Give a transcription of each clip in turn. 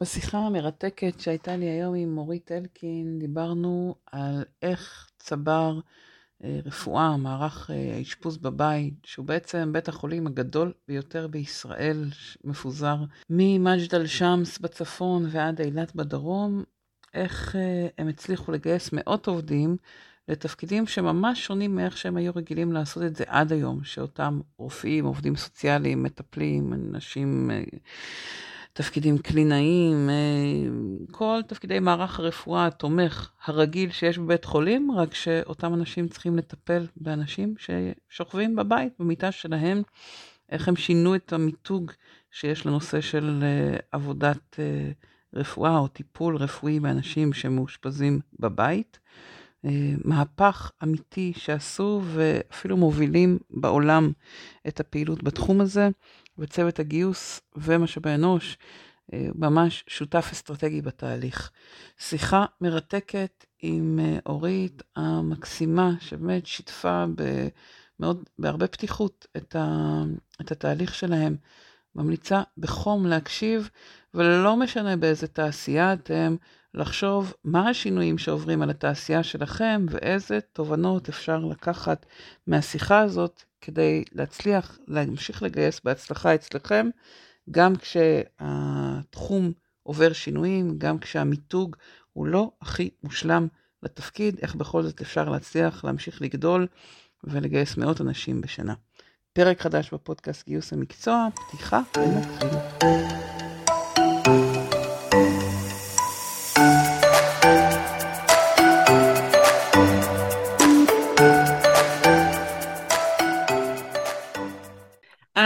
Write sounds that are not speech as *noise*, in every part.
בשיחה המרתקת שהייתה לי היום עם מורית אלקין, דיברנו על איך צבר אה, רפואה, מערך אה, האשפוז בבית, שהוא בעצם בית החולים הגדול ביותר בישראל, מפוזר ממג'דל שמס בצפון ועד אילת בדרום, איך אה, הם הצליחו לגייס מאות עובדים לתפקידים שממש שונים מאיך שהם היו רגילים לעשות את זה עד היום, שאותם רופאים, עובדים סוציאליים, מטפלים, אנשים... תפקידים קלינאיים, אה, כל תפקידי מערך הרפואה התומך הרגיל שיש בבית חולים, רק שאותם אנשים צריכים לטפל באנשים ששוכבים בבית, במיטה שלהם, איך הם שינו את המיתוג שיש לנושא של אה, עבודת אה, רפואה או טיפול רפואי באנשים שמאושפזים בבית. מהפך אמיתי שעשו ואפילו מובילים בעולם את הפעילות בתחום הזה. וצוות הגיוס ומשאבי אנוש, אה, ממש שותף אסטרטגי בתהליך. שיחה מרתקת עם אה, אורית המקסימה, שבאמת שיתפה מאוד, בהרבה פתיחות את, ה, את התהליך שלהם. ממליצה בחום להקשיב, ולא משנה באיזה תעשייה אתם, לחשוב מה השינויים שעוברים על התעשייה שלכם ואיזה תובנות אפשר לקחת מהשיחה הזאת כדי להצליח להמשיך לגייס בהצלחה אצלכם, גם כשהתחום עובר שינויים, גם כשהמיתוג הוא לא הכי מושלם לתפקיד, איך בכל זאת אפשר להצליח להמשיך לגדול ולגייס מאות אנשים בשנה. פרק חדש בפודקאסט גיוס המקצוע, פתיחה ונתחיל.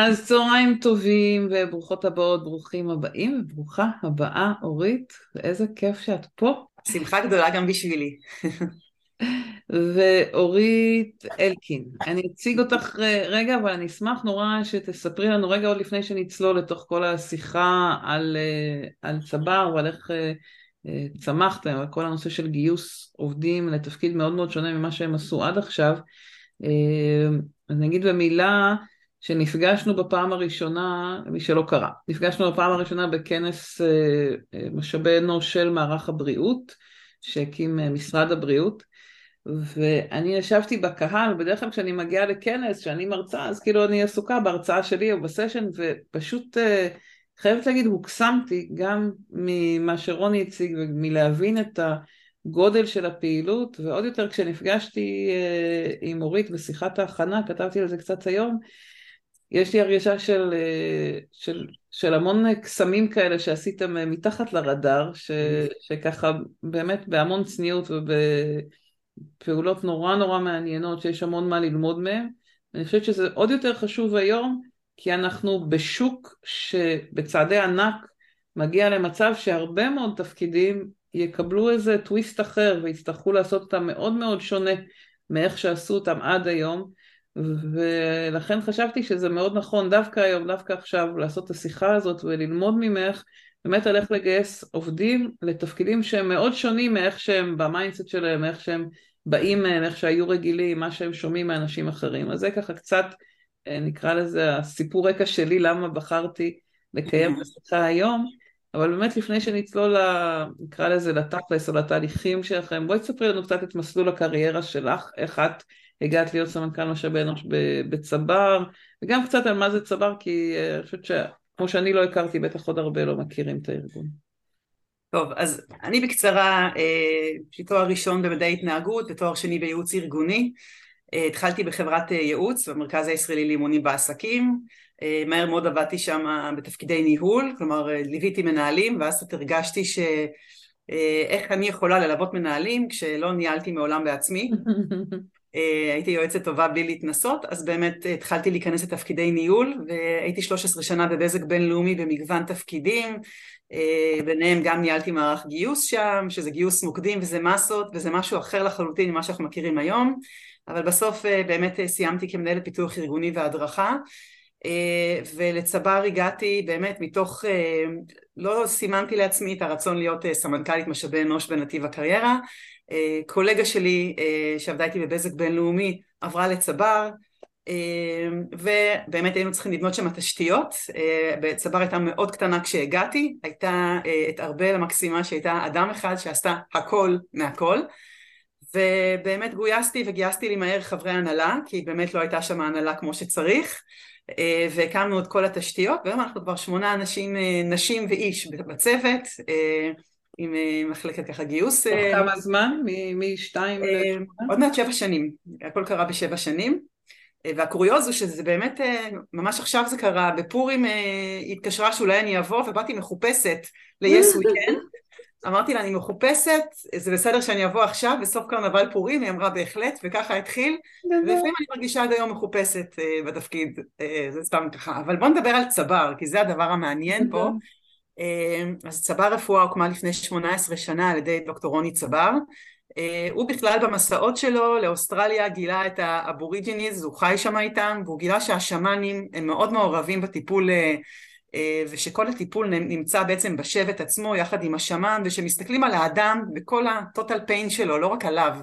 אז צהריים טובים וברוכות הבאות, ברוכים הבאים וברוכה הבאה אורית, ואיזה כיף שאת פה. שמחה גדולה גם בשבילי. ואורית אלקין, אני אציג אותך רגע, אבל אני אשמח נורא שתספרי לנו רגע עוד לפני שנצלול לתוך כל השיחה על, על צבר ועל איך אה, צמחתם, על כל הנושא של גיוס עובדים לתפקיד מאוד מאוד שונה ממה שהם עשו עד עכשיו. אה, אז נגיד במילה, שנפגשנו בפעם הראשונה, למי שלא קרא, נפגשנו בפעם הראשונה בכנס אה, אה, משאבי אנוש של מערך הבריאות, שהקים אה, משרד הבריאות, ואני ישבתי בקהל, בדרך כלל כשאני מגיעה לכנס, כשאני מרצה, אז כאילו אני עסוקה בהרצאה שלי או בסשן, ופשוט חייבת להגיד, הוקסמתי גם ממה שרוני הציג ומלהבין את הגודל של הפעילות, ועוד יותר כשנפגשתי עם אורית בשיחת ההכנה, כתבתי על זה קצת היום, יש לי הרגשה של, אה, של, של המון קסמים כאלה שעשיתם אה, מתחת לרדאר, ש, שככה באמת בהמון צניעות ובפעולות נורא נורא מעניינות שיש המון מה ללמוד מהם. אני חושבת שזה עוד יותר חשוב היום, כי אנחנו בשוק שבצעדי ענק מגיע למצב שהרבה מאוד תפקידים יקבלו איזה טוויסט אחר ויצטרכו לעשות אותם מאוד מאוד שונה מאיך שעשו אותם עד היום. ולכן חשבתי שזה מאוד נכון דווקא היום, דווקא עכשיו, לעשות את השיחה הזאת וללמוד ממך באמת על איך לגייס עובדים לתפקידים שהם מאוד שונים מאיך שהם ב mindset שלהם, מאיך שהם באים מהם, איך שהיו רגילים, מה שהם שומעים מאנשים אחרים. אז זה ככה קצת, אה, נקרא לזה הסיפור רקע שלי, למה בחרתי לקיים את השיחה היום. אבל באמת לפני שנצלול, נקרא לזה לתכלס או לתהליכים שלכם, בואי תספרי לנו קצת את מסלול הקריירה שלך, איך את הגעת להיות סמנכ"ל משאבי אנוש בצבר, וגם קצת על מה זה צבר, כי אה, אני חושבת שכמו שאני לא הכרתי, בטח עוד הרבה לא מכירים את הארגון. טוב, אז אני בקצרה, אה, יש לי תואר ראשון במדעי התנהגות ותואר שני בייעוץ ארגוני. אה, התחלתי בחברת ייעוץ במרכז הישראלי לאימונים בעסקים. מהר מאוד עבדתי שם בתפקידי ניהול, כלומר ליוויתי מנהלים, ואז קצת הרגשתי ש... איך אני יכולה ללוות מנהלים כשלא ניהלתי מעולם בעצמי. *laughs* אה, הייתי יועצת טובה בלי להתנסות, אז באמת התחלתי להיכנס לתפקידי ניהול, והייתי 13 שנה בבזק בינלאומי במגוון תפקידים, אה, ביניהם גם ניהלתי מערך גיוס שם, שזה גיוס מוקדים וזה מסות, וזה משהו אחר לחלוטין ממה שאנחנו מכירים היום, אבל בסוף אה, באמת סיימתי כמנהלת פיתוח ארגוני והדרכה, ולצבר הגעתי באמת מתוך, לא סימנתי לעצמי את הרצון להיות סמנכ"לית משאבי אנוש בנתיב הקריירה, קולגה שלי שעבדה איתי בבזק בינלאומי עברה לצבר ובאמת היינו צריכים לבנות שם תשתיות, צבר הייתה מאוד קטנה כשהגעתי, הייתה את ארבל המקסימה שהייתה אדם אחד שעשתה הכל מהכל ובאמת גויסתי וגייסתי לי מהר חברי הנהלה כי באמת לא הייתה שם הנהלה כמו שצריך והקמנו את כל התשתיות והיום אנחנו כבר שמונה אנשים, נשים ואיש בצוות עם מחלקת ככה גיוס. תוך כמה זמן? משתיים לשמונה? עוד מעט שבע שנים, הכל קרה בשבע שנים. והקוריוז הוא שזה באמת, ממש עכשיו זה קרה, בפורים התקשרה שאולי אני אבוא ובאתי מחופשת ל-yes we can. אמרתי לה אני מחופשת, זה בסדר שאני אבוא עכשיו בסוף קרנבל פורים, היא אמרה בהחלט וככה התחיל. ולפעמים אני מרגישה עד היום מחופשת בתפקיד, זה סתם ככה, אבל בוא נדבר על צבר כי זה הדבר המעניין פה אז צבר רפואה הוקמה לפני 18 שנה על ידי דוקטור רוני צבר. הוא בכלל במסעות שלו לאוסטרליה גילה את האבוריג'יניז, הוא חי שם איתם והוא גילה שהשמאנים הם מאוד מעורבים בטיפול ושכל הטיפול נמצא בעצם בשבט עצמו יחד עם השמן ושמסתכלים על האדם בכל הטוטל פיין שלו, לא רק עליו,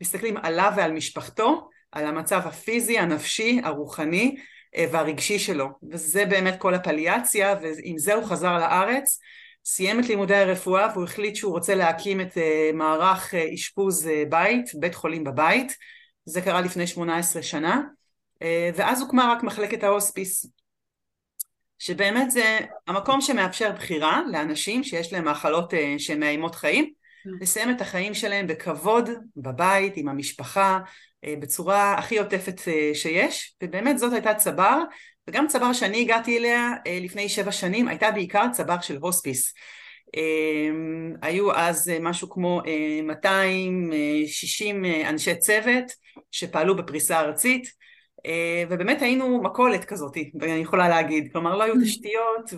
מסתכלים עליו ועל משפחתו, על המצב הפיזי, הנפשי, הרוחני והרגשי שלו. וזה באמת כל הפליאציה ועם זה הוא חזר לארץ סיים את לימודי הרפואה והוא החליט שהוא רוצה להקים את מערך אשפוז בית, בית חולים בבית. זה קרה לפני 18 שנה. ואז הוקמה רק מחלקת ההוספיס. שבאמת זה המקום שמאפשר בחירה לאנשים שיש להם מאכלות שהן מאיימות חיים לסיים את החיים שלהם בכבוד בבית עם המשפחה בצורה הכי עוטפת שיש ובאמת זאת הייתה צבר וגם צבר שאני הגעתי אליה לפני שבע שנים הייתה בעיקר צבר של הוספיס. היו אז משהו כמו 260 אנשי צוות שפעלו בפריסה ארצית ובאמת היינו מכולת כזאת, אני יכולה להגיד, כלומר לא היו תשתיות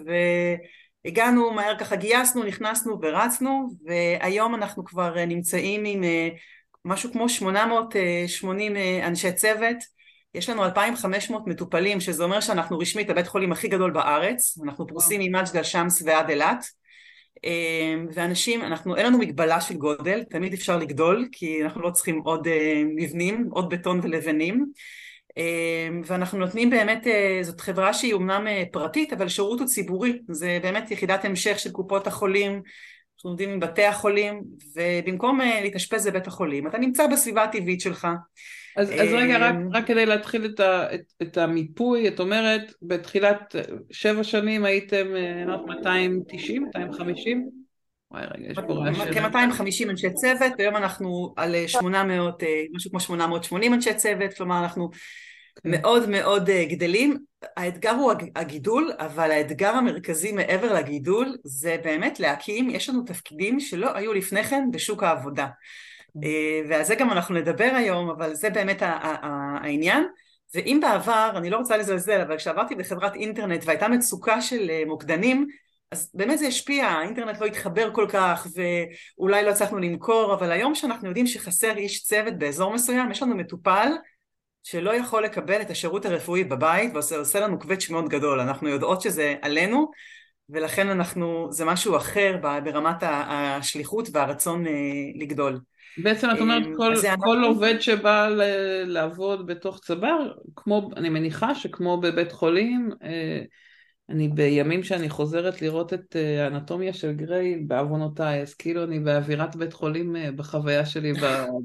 והגענו מהר ככה גייסנו, נכנסנו ורצנו והיום אנחנו כבר נמצאים עם משהו כמו 880 אנשי צוות, יש לנו 2,500 מטופלים שזה אומר שאנחנו רשמית הבית חולים הכי גדול בארץ, אנחנו פרוסים ממג'דל שמס ועד אילת. ואנשים, אנחנו, אין לנו מגבלה של גודל, תמיד אפשר לגדול כי אנחנו לא צריכים עוד מבנים, עוד בטון ולבנים. ואנחנו נותנים באמת, זאת חברה שהיא אומנם פרטית אבל שירות הוא ציבורי, זה באמת יחידת המשך של קופות החולים, אנחנו עובדים עם בתי החולים ובמקום להתאשפז בבית החולים אתה נמצא בסביבה הטבעית שלך. אז, אז רגע רק, רק כדי להתחיל את, ה, את, את המיפוי, את אומרת בתחילת שבע שנים הייתם 290, 250? וואי רגע, יש פה רעש. כ-250 אנשי צוות, והיום אנחנו על 800, משהו כמו 880 אנשי צוות, כלומר אנחנו מאוד מאוד גדלים. האתגר הוא הגידול, אבל האתגר המרכזי מעבר לגידול זה באמת להקים, יש לנו תפקידים שלא היו לפני כן בשוק העבודה. ועל זה גם אנחנו נדבר היום, אבל זה באמת העניין. ואם בעבר, אני לא רוצה לזלזל, אבל כשעברתי בחברת אינטרנט והייתה מצוקה של מוקדנים, אז באמת זה השפיע, האינטרנט לא התחבר כל כך ואולי לא הצלחנו למכור, אבל היום שאנחנו יודעים שחסר איש צוות באזור מסוים, יש לנו מטופל שלא יכול לקבל את השירות הרפואי בבית ועושה לנו קווץ' מאוד גדול, אנחנו יודעות שזה עלינו ולכן אנחנו, זה משהו אחר ברמת השליחות והרצון לגדול. בעצם את אומרת כל, כל עובד שבא לעבוד בתוך צבר, כמו, אני מניחה שכמו בבית חולים, אני בימים שאני חוזרת לראות את האנטומיה של גריי בעוונותיי, אז כאילו אני באווירת בית חולים בחוויה שלי,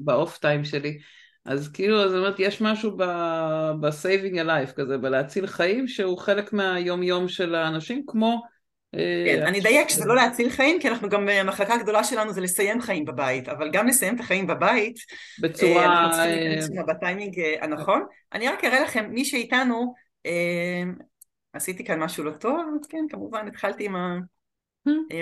באוף טיים שלי, אז כאילו, זאת אומרת, יש משהו ב-saving a life כזה, בלהציל חיים, שהוא חלק מהיום יום של האנשים, כמו... כן, אני אדייק שזה לא להציל חיים, כי אנחנו גם, המחלקה הגדולה שלנו זה לסיים חיים בבית, אבל גם לסיים את החיים בבית, בצורה... אנחנו צריכים להיכנס בטיימינג הנכון. אני רק אראה לכם, מי שאיתנו, עשיתי כאן משהו לא טוב, כן, כמובן התחלתי עם ה...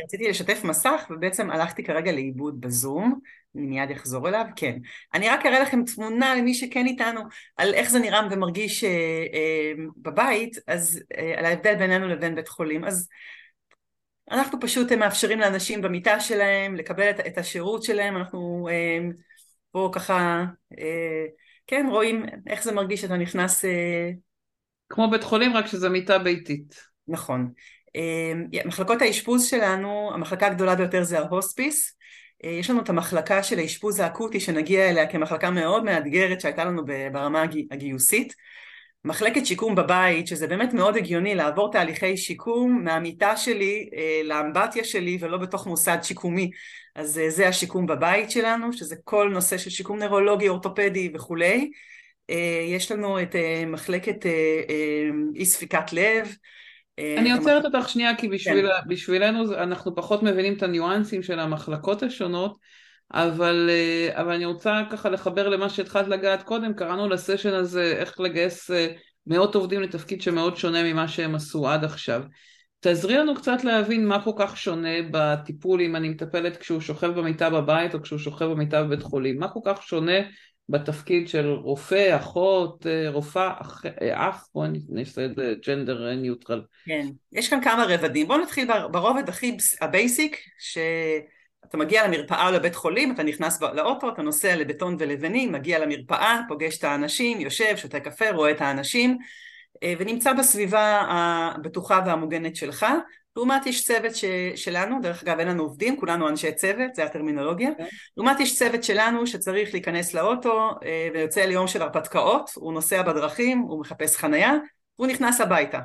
רציתי לשתף מסך ובעצם הלכתי כרגע לאיבוד בזום, אני מיד אחזור אליו, כן. אני רק אראה לכם תמונה למי שכן איתנו על איך זה נראה ומרגיש בבית, אז על ההבדל בינינו לבין בית חולים. אז אנחנו פשוט מאפשרים לאנשים במיטה שלהם לקבל את השירות שלהם, אנחנו פה ככה, כן, רואים איך זה מרגיש שאתה נכנס... כמו בית חולים, רק שזה מיטה ביתית. נכון. מחלקות האשפוז שלנו, המחלקה הגדולה ביותר זה ההוספיס. יש לנו את המחלקה של האשפוז האקוטי שנגיע אליה כמחלקה מאוד מאתגרת שהייתה לנו ברמה הגיוסית. מחלקת שיקום בבית, שזה באמת מאוד הגיוני לעבור תהליכי שיקום מהמיטה שלי אה, לאמבטיה שלי ולא בתוך מוסד שיקומי. אז אה, זה השיקום בבית שלנו, שזה כל נושא של שיקום נוירולוגי, אורתופדי וכולי. אה, יש לנו את אה, מחלקת אה, אה, אי ספיקת לב. אה, אני עוצרת אותך שנייה כי בשביל, כן. בשבילנו אנחנו פחות מבינים את הניואנסים של המחלקות השונות. אבל, אה, אבל אני רוצה ככה לחבר למה שהתחלת לגעת קודם, קראנו לסשן הזה איך לגייס אה, מאות עובדים לתפקיד שמאוד שונה ממה שהם עשו עד עכשיו. תעזרי לנו קצת להבין מה כל כך שונה בטיפול אם אני מטפלת כשהוא שוכב במיטה בבית או כשהוא שוכב במיטה בבית חולים, מה כל כך שונה בתפקיד של רופא, אחות, אה, רופאה, אח, אח בואי נעשה את זה gender neutral. כן, יש כאן כמה רבדים, בואו נתחיל ברובד הכי ה basic, ש... אתה מגיע למרפאה או לבית חולים, אתה נכנס לאוטו, אתה נוסע לבטון ולבנים, מגיע למרפאה, פוגש את האנשים, יושב, שותה קפה, רואה את האנשים, אה, ונמצא בסביבה הבטוחה והמוגנת שלך. לעומת יש צוות ש... שלנו, דרך אגב אין לנו עובדים, כולנו אנשי צוות, זה הטרמינולוגיה. Okay. אוקיי. לעומת יש צוות שלנו שצריך להיכנס לאוטו אה, ויוצא ליום של הרפתקאות, הוא נוסע בדרכים, הוא מחפש חנייה, והוא נכנס הביתה.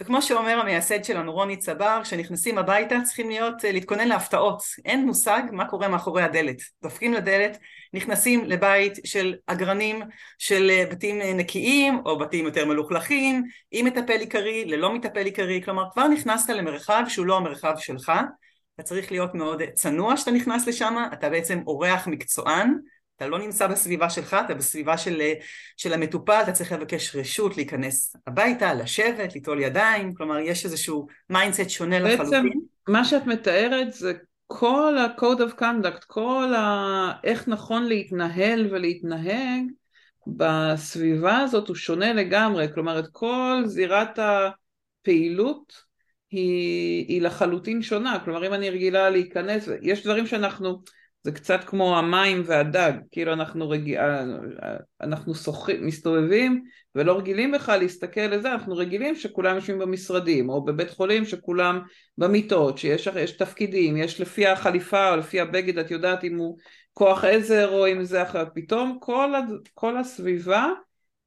וכמו שאומר המייסד שלנו רוני צבר, כשנכנסים הביתה צריכים להיות, אה, להתכונן להפתעות. אין מושג מה קורה מאחורי הדלת. דופקים לדלת, נכנסים לבית של אגרנים של אה, בתים אה, נקיים או בתים יותר מלוכלכים, עם מטפל עיקרי, ללא מטפל עיקרי, כלומר כבר נכנסת למרחב שהוא לא המרחב שלך. אתה צריך להיות מאוד צנוע כשאתה נכנס לשם, אתה בעצם אורח מקצוען. אתה לא נמצא בסביבה שלך, אתה בסביבה של, של המטופל, אתה צריך לבקש רשות להיכנס הביתה, לשבת, ליטול ידיים, כלומר יש איזשהו mindset שונה בעצם, לחלוטין. בעצם מה שאת מתארת זה כל ה-code of conduct, כל ה... איך נכון להתנהל ולהתנהג בסביבה הזאת הוא שונה לגמרי, כלומר את כל זירת הפעילות היא, היא לחלוטין שונה, כלומר אם אני רגילה להיכנס, יש דברים שאנחנו זה קצת כמו המים והדג, כאילו אנחנו, רג... אנחנו שוח... מסתובבים ולא רגילים בכלל להסתכל לזה, אנחנו רגילים שכולם יושבים במשרדים, או בבית חולים שכולם במיטות, שיש תפקידים, יש לפי החליפה או לפי הבגד, את יודעת אם הוא כוח עזר או אם זה אחר, פתאום כל, ה... כל הסביבה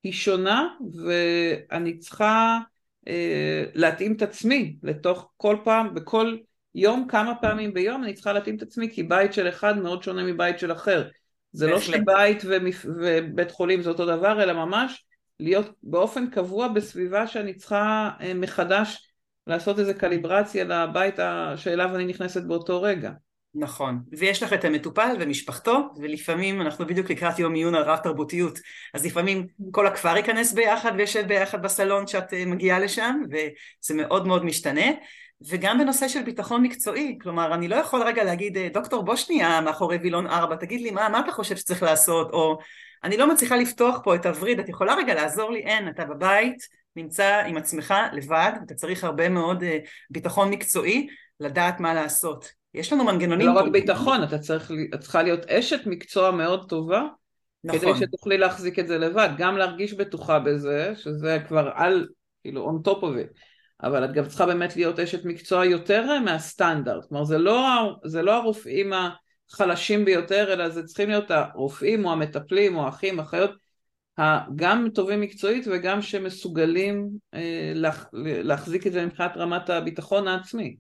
היא שונה ואני צריכה אה, להתאים את עצמי לתוך כל פעם, בכל יום, כמה פעמים ביום אני צריכה להתאים את עצמי כי בית של אחד מאוד שונה מבית של אחר. זה לא שבית ומפ... ובית חולים זה אותו דבר, אלא ממש להיות באופן קבוע בסביבה שאני צריכה אה, מחדש לעשות איזה קליברציה לבית שאליו אני נכנסת באותו רגע. נכון, ויש לך את המטופל ומשפחתו, ולפעמים אנחנו בדיוק לקראת יום עיון על רב תרבותיות, אז לפעמים כל הכפר ייכנס ביחד וישב ביחד בסלון כשאת אה, מגיעה לשם, וזה מאוד מאוד משתנה. וגם בנושא של ביטחון מקצועי, כלומר אני לא יכול רגע להגיד אה, דוקטור בוא שנייה מאחורי וילון ארבע, תגיד לי מה, מה אתה חושב שצריך לעשות, או אני לא מצליחה לפתוח פה את הווריד, את יכולה רגע לעזור לי? אין, אתה בבית, נמצא עם עצמך לבד, אתה צריך הרבה מאוד uh, ביטחון מקצועי לדעת מה לעשות. יש לנו מנגנונים... לא רק ביטחון, אתה צריך, את צריכה להיות אשת מקצוע מאוד טובה, נכון. כדי שתוכלי להחזיק את זה לבד, גם להרגיש בטוחה בזה, שזה כבר על, כאילו on top of it. אבל את גם צריכה באמת להיות אשת מקצוע יותר מהסטנדרט, כלומר זה לא, זה לא הרופאים החלשים ביותר, אלא זה צריכים להיות הרופאים או המטפלים או האחים, אחיות, גם טובים מקצועית וגם שמסוגלים אה, להח, להחזיק את זה מבחינת רמת הביטחון העצמי.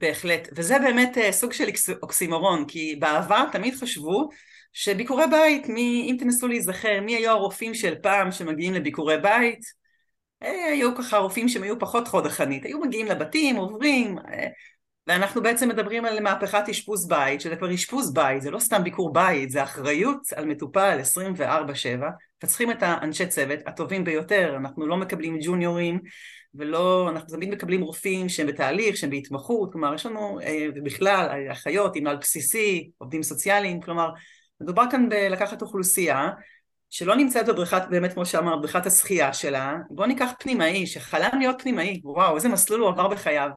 בהחלט, וזה באמת אה, סוג של אוקסימורון, כי בעבר תמיד חשבו שביקורי בית, מי, אם תנסו להיזכר, מי היו הרופאים של פעם שמגיעים לביקורי בית? היו ככה רופאים שהם היו פחות חוד החנית, היו מגיעים לבתים, עוברים, אה, ואנחנו בעצם מדברים על מהפכת אשפוז בית, שזה כבר אשפוז בית, זה לא סתם ביקור בית, זה אחריות על מטופל 24/7, וצריכים את האנשי צוות הטובים ביותר, אנחנו לא מקבלים ג'וניורים, ולא, אנחנו תמיד מקבלים רופאים שהם בתהליך, שהם בהתמחות, כלומר יש לנו אה, בכלל אחיות עם על בסיסי, עובדים סוציאליים, כלומר מדובר כאן בלקחת אוכלוסייה שלא נמצאת בבריכת, באמת כמו שאמרת, בריכת השחייה שלה, בוא ניקח פנימאי שחלם להיות פנימאי, וואו איזה מסלול הוא עבר בחייו.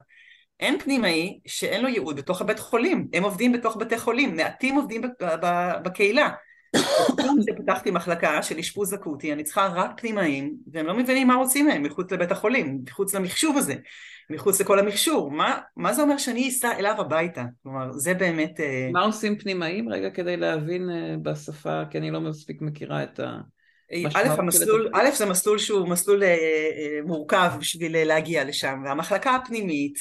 אין פנימאי שאין לו ייעוד בתוך הבית חולים, הם עובדים בתוך בתי חולים, מעטים עובדים בקהילה. *coughs* כשפתחתי מחלקה של אשפוז אקוטי, אני צריכה רק פנימאים, והם לא מבינים מה רוצים מהם מחוץ לבית החולים, מחוץ למחשוב הזה, מחוץ לכל המכשור. מה, מה זה אומר שאני אסע אליו הביתה? כלומר, זה באמת... אה, מה עושים פנימאים? רגע, כדי להבין אה, בשפה, כי אני לא מספיק מכירה את ה... א', המסלול, א', זה מסלול שהוא מסלול מורכב בשביל להגיע לשם, והמחלקה הפנימית,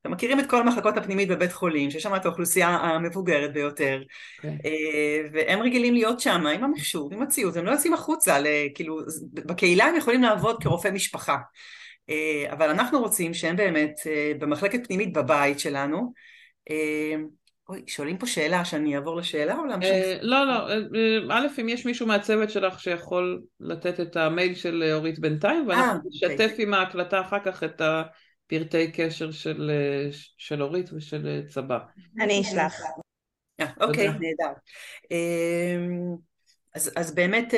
אתם מכירים את כל המחלקות הפנימית בבית חולים, שיש שם את האוכלוסייה המבוגרת ביותר, okay. כן. והם רגילים להיות שם עם המכשור, עם הציוד, הם לא יוצאים החוצה, כאילו, בקהילה הם יכולים לעבוד כרופא משפחה. אה, אבל אנחנו רוצים שהם באמת אה, במחלקת פנימית בבית שלנו. אה, אוי, שואלים פה שאלה, שאני אעבור לשאלה או להמשיך? לא, לא, א', אם יש מישהו מהצוות שלך שיכול לתת את המייל של אורית בינתיים, ואנחנו אוקיי. נשתף עם ההקלטה אחר כך את הפרטי קשר של אורית ושל צבא. אני אשלח. אוקיי, נהדר. אז, אז באמת,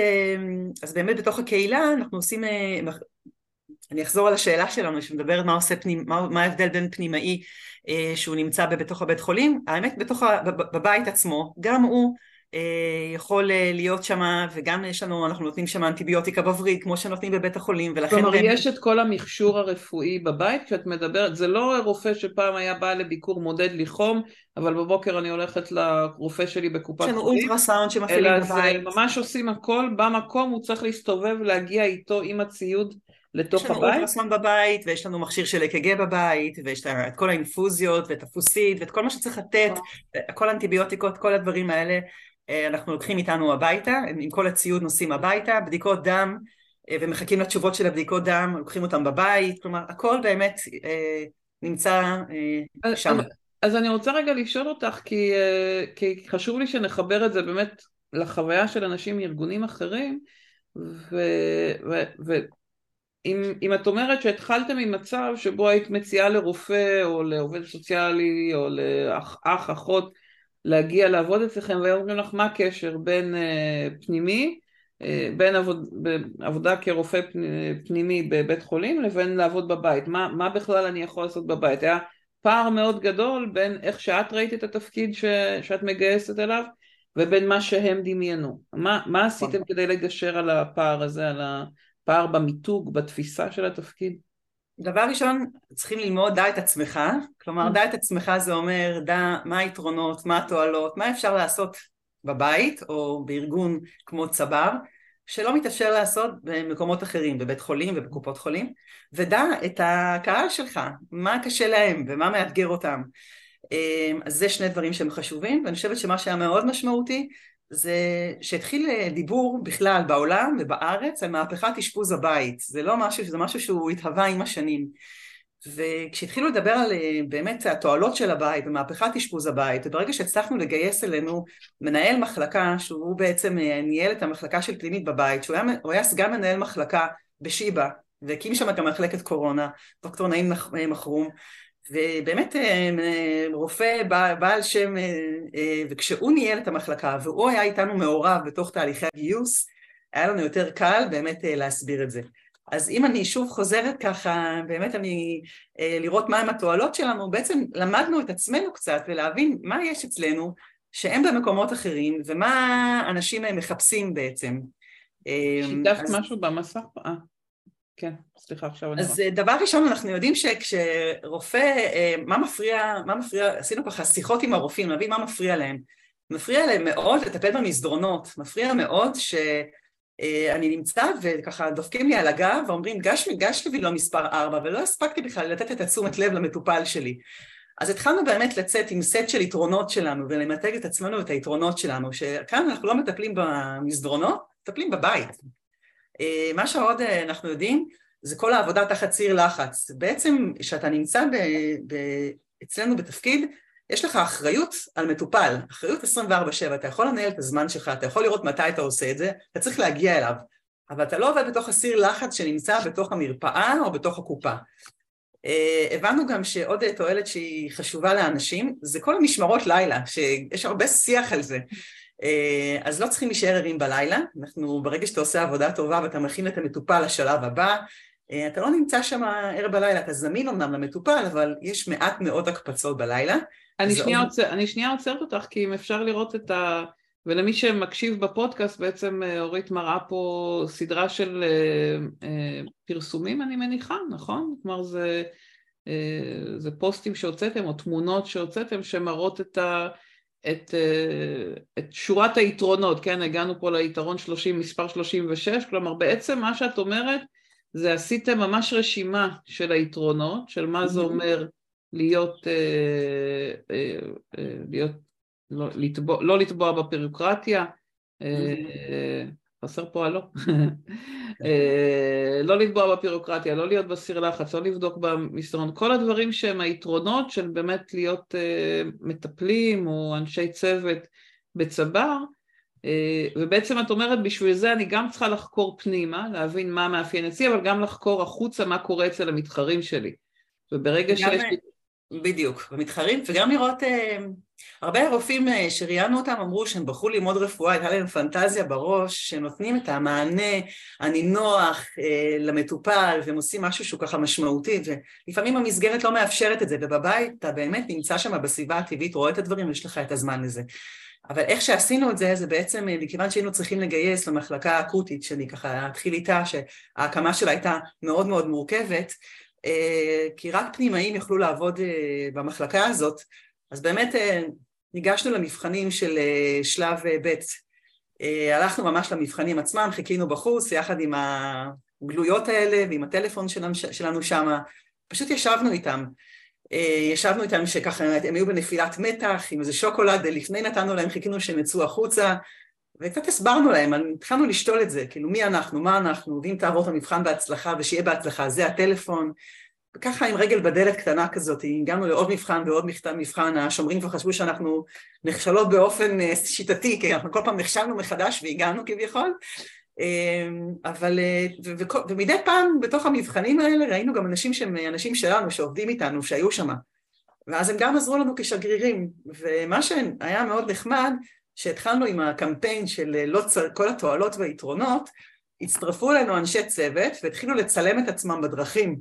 אז באמת בתוך הקהילה אנחנו עושים אני אחזור על השאלה שלנו שמדברת מה עושה פנימ... מה, מה ההבדל בין פנימאי אה, שהוא נמצא בתוך הבית חולים, האמת בתוך ה... בבית עצמו, גם הוא אה, יכול אה, להיות שם וגם יש לנו, אנחנו נותנים שם אנטיביוטיקה בווריד כמו שנותנים בבית החולים ולכן... כלומר יש את כל המכשור הרפואי בבית כשאת מדברת, זה לא רופא שפעם היה בא לביקור מודד לי חום אבל בבוקר אני הולכת לרופא שלי בקופת חולים. יש לנו אולטרסאונד שמפעילים בבית. אלא זה ממש עושים הכל במקום, הוא צריך להסתובב, להגיע איתו עם הציוד לתוך הבית? יש לנו אולטרסון בבית, ויש לנו מכשיר של אק"ג בבית, ויש את כל האינפוזיות, ואת הפוסית, ואת כל מה שצריך לתת, כל האנטיביוטיקות, כל הדברים האלה, אה, אנחנו לוקחים איתנו הביתה, עם כל הציוד נוסעים הביתה, בדיקות דם, אה, ומחכים לתשובות של הבדיקות דם, לוקחים אותם בבית, כלומר הכל באמת אה, נמצא שם. אז אני רוצה רגע לשאול אותך, כי, כי חשוב לי שנחבר את זה באמת לחוויה של אנשים מארגונים אחרים, ו, ו, ו, אם, אם את אומרת שהתחלתם עם מצב שבו היית מציעה לרופא או לעובד סוציאלי או לאח, אח, אחות להגיע לעבוד אצלכם והיום אומרים לך מה הקשר בין uh, פנימי, uh, בין עבוד, עבודה כרופא פנימי בבית חולים לבין לעבוד בבית, מה, מה בכלל אני יכול לעשות בבית? היה פער מאוד גדול בין איך שאת ראית את התפקיד ש, שאת מגייסת אליו ובין מה שהם דמיינו. מה, מה עשיתם כדי לגשר על הפער הזה, על ה... פער במיתוג, בתפיסה של התפקיד? דבר ראשון, צריכים ללמוד דע את עצמך, כלומר דע את עצמך זה אומר דע מה היתרונות, מה התועלות, מה אפשר לעשות בבית או בארגון כמו צבר, שלא מתאפשר לעשות במקומות אחרים, בבית חולים ובקופות חולים, ודע את הקהל שלך, מה קשה להם ומה מאתגר אותם. אז זה שני דברים שהם חשובים, ואני חושבת שמה שהיה מאוד משמעותי זה שהתחיל אה, דיבור בכלל בעולם ובארץ על מהפכת אשפוז הבית, זה לא משהו, זה משהו שהוא התהווה עם השנים. וכשהתחילו לדבר על אה, באמת התועלות של הבית ומהפכת אשפוז הבית וברגע שהצלחנו לגייס אלינו מנהל מחלקה שהוא בעצם אה, ניהל את המחלקה של פנימית בבית שהוא היה, היה סגן מנהל מחלקה בשיבא והקים שם גם מחלקת קורונה דוקטור נעים מחרום ובאמת אה, רופא בעל שם, אה, אה, וכשהוא ניהל את המחלקה והוא היה איתנו מעורב בתוך תהליכי הגיוס, היה לנו יותר קל באמת להסביר את זה. אז אם אני שוב חוזרת ככה, באמת אני, לראות מהם התועלות שלנו, בעצם למדנו את עצמנו קצת ולהבין מה יש אצלנו שאין במקומות אחרים ומה אנשים מחפשים בעצם. שיתפת אז... משהו במסך? כן, סליחה, עכשיו אני... אז דבר ראשון, אנחנו יודעים שכשרופא, אה, מה מפריע, מה מפריע, עשינו ככה שיחות עם הרופאים, להבין מה מפריע להם. מפריע להם מאוד לטפל במסדרונות, מפריע מאוד שאני אה, נמצא וככה דופקים לי על הגב ואומרים גש, גש לו מספר 4 ולא הספקתי בכלל לתת את התשומת לב למטופל שלי. אז התחלנו באמת לצאת עם סט של יתרונות שלנו ולמתג את עצמנו ואת היתרונות שלנו, שכאן אנחנו לא מטפלים במסדרונות, מטפלים בבית. אה, מה שעוד אה, אנחנו יודעים זה כל העבודה תחת ציר לחץ. בעצם כשאתה נמצא ב, ב, אצלנו בתפקיד, יש לך אחריות על מטופל, אחריות 24/7, אתה יכול לנהל את הזמן שלך, אתה יכול לראות מתי אתה עושה את זה, אתה צריך להגיע אליו, אבל אתה לא עובד בתוך הסיר לחץ שנמצא בתוך המרפאה או בתוך הקופה. Uh, הבנו גם שעוד תועלת שהיא חשובה לאנשים זה כל המשמרות לילה, שיש הרבה שיח על זה. אה, אז לא צריכים להישאר ערים בלילה, אנחנו ברגע שאתה עושה עבודה טובה ואתה מכין את המטופל לשלב הבא, אה, אתה לא נמצא שם ערב בלילה, אתה זמין אמנם למטופל, אבל יש מעט מאוד הקפצות בלילה. אני שנייה, עוד... עוצר, אני שנייה עוצרת אותך, כי אם אפשר לראות את ה... ולמי שמקשיב בפודקאסט, בעצם אה, אורית מראה פה סדרה של פרסומים, אני מניחה, נכון? כלומר זה, זה פוסטים שהוצאתם, או תמונות שהוצאתם, שמראות את ה... את, את שורת היתרונות, כן, הגענו פה ליתרון 30, מספר 36, כלומר בעצם מה שאת אומרת זה עשיתם ממש רשימה של היתרונות, של מה זה אומר להיות, להיות לא לתבוע, לא לתבוע בפירוקרטיה, חסר פה הלא. *laughs* אה, לא לתבוע בפירוקרטיה, לא להיות בסיר לחץ, לא לבדוק במסדרון, כל הדברים שהם היתרונות של באמת להיות אה, מטפלים או אנשי צוות בצבר, אה, ובעצם את אומרת בשביל זה אני גם צריכה לחקור פנימה, להבין מה מאפיין אצלי, אבל גם לחקור החוצה מה קורה אצל המתחרים שלי. וברגע שיש לי... בדיוק, במתחרים, וגם לראות, אה, הרבה רופאים אה, שראיינו אותם אמרו שהם בחרו ללמוד רפואה, הייתה להם פנטזיה בראש, שנותנים את המענה הנינוח אה, למטופל, והם עושים משהו שהוא ככה משמעותי, ולפעמים המסגרת לא מאפשרת את זה, ובבית אתה באמת נמצא שם בסביבה הטבעית, רואה את הדברים, ויש לך את הזמן לזה. אבל איך שעשינו את זה, זה בעצם מכיוון שהיינו צריכים לגייס למחלקה האקוטית, שאני ככה אתחיל איתה, שההקמה שלה הייתה מאוד מאוד מורכבת, אה, כי רק פנימאים יכלו לעבוד אה, במחלקה הזאת, אז באמת אה, ניגשנו למבחנים של שלב ב', הלכנו ממש למבחנים עצמם, חיכינו בחוץ יחד עם הגלויות האלה ועם הטלפון שלנו שם, פשוט ישבנו איתם. ישבנו איתם שככה הם היו בנפילת מתח עם איזה שוקולד, לפני נתנו להם, חיכינו שהם יצאו החוצה וקצת הסברנו להם, התחלנו לשתול את זה, כאילו מי אנחנו, מה אנחנו, ואם תעבור את המבחן בהצלחה ושיהיה בהצלחה, זה הטלפון. וככה עם רגל בדלת קטנה כזאת, הגענו לעוד מבחן ועוד מבחן, השומרים כבר חשבו שאנחנו נכשלות באופן אה, שיטתי, כי אנחנו כל פעם נכשלנו מחדש והגענו כביכול, אמ, אבל, אה, ו- ו- ומדי פעם בתוך המבחנים האלה ראינו גם אנשים שהם אנשים שלנו, שעובדים איתנו, שהיו שם, ואז הם גם עזרו לנו כשגרירים, ומה שהיה מאוד נחמד, שהתחלנו עם הקמפיין של אה, לא צ... כל התועלות והיתרונות, הצטרפו אלינו אנשי צוות והתחילו לצלם את עצמם בדרכים.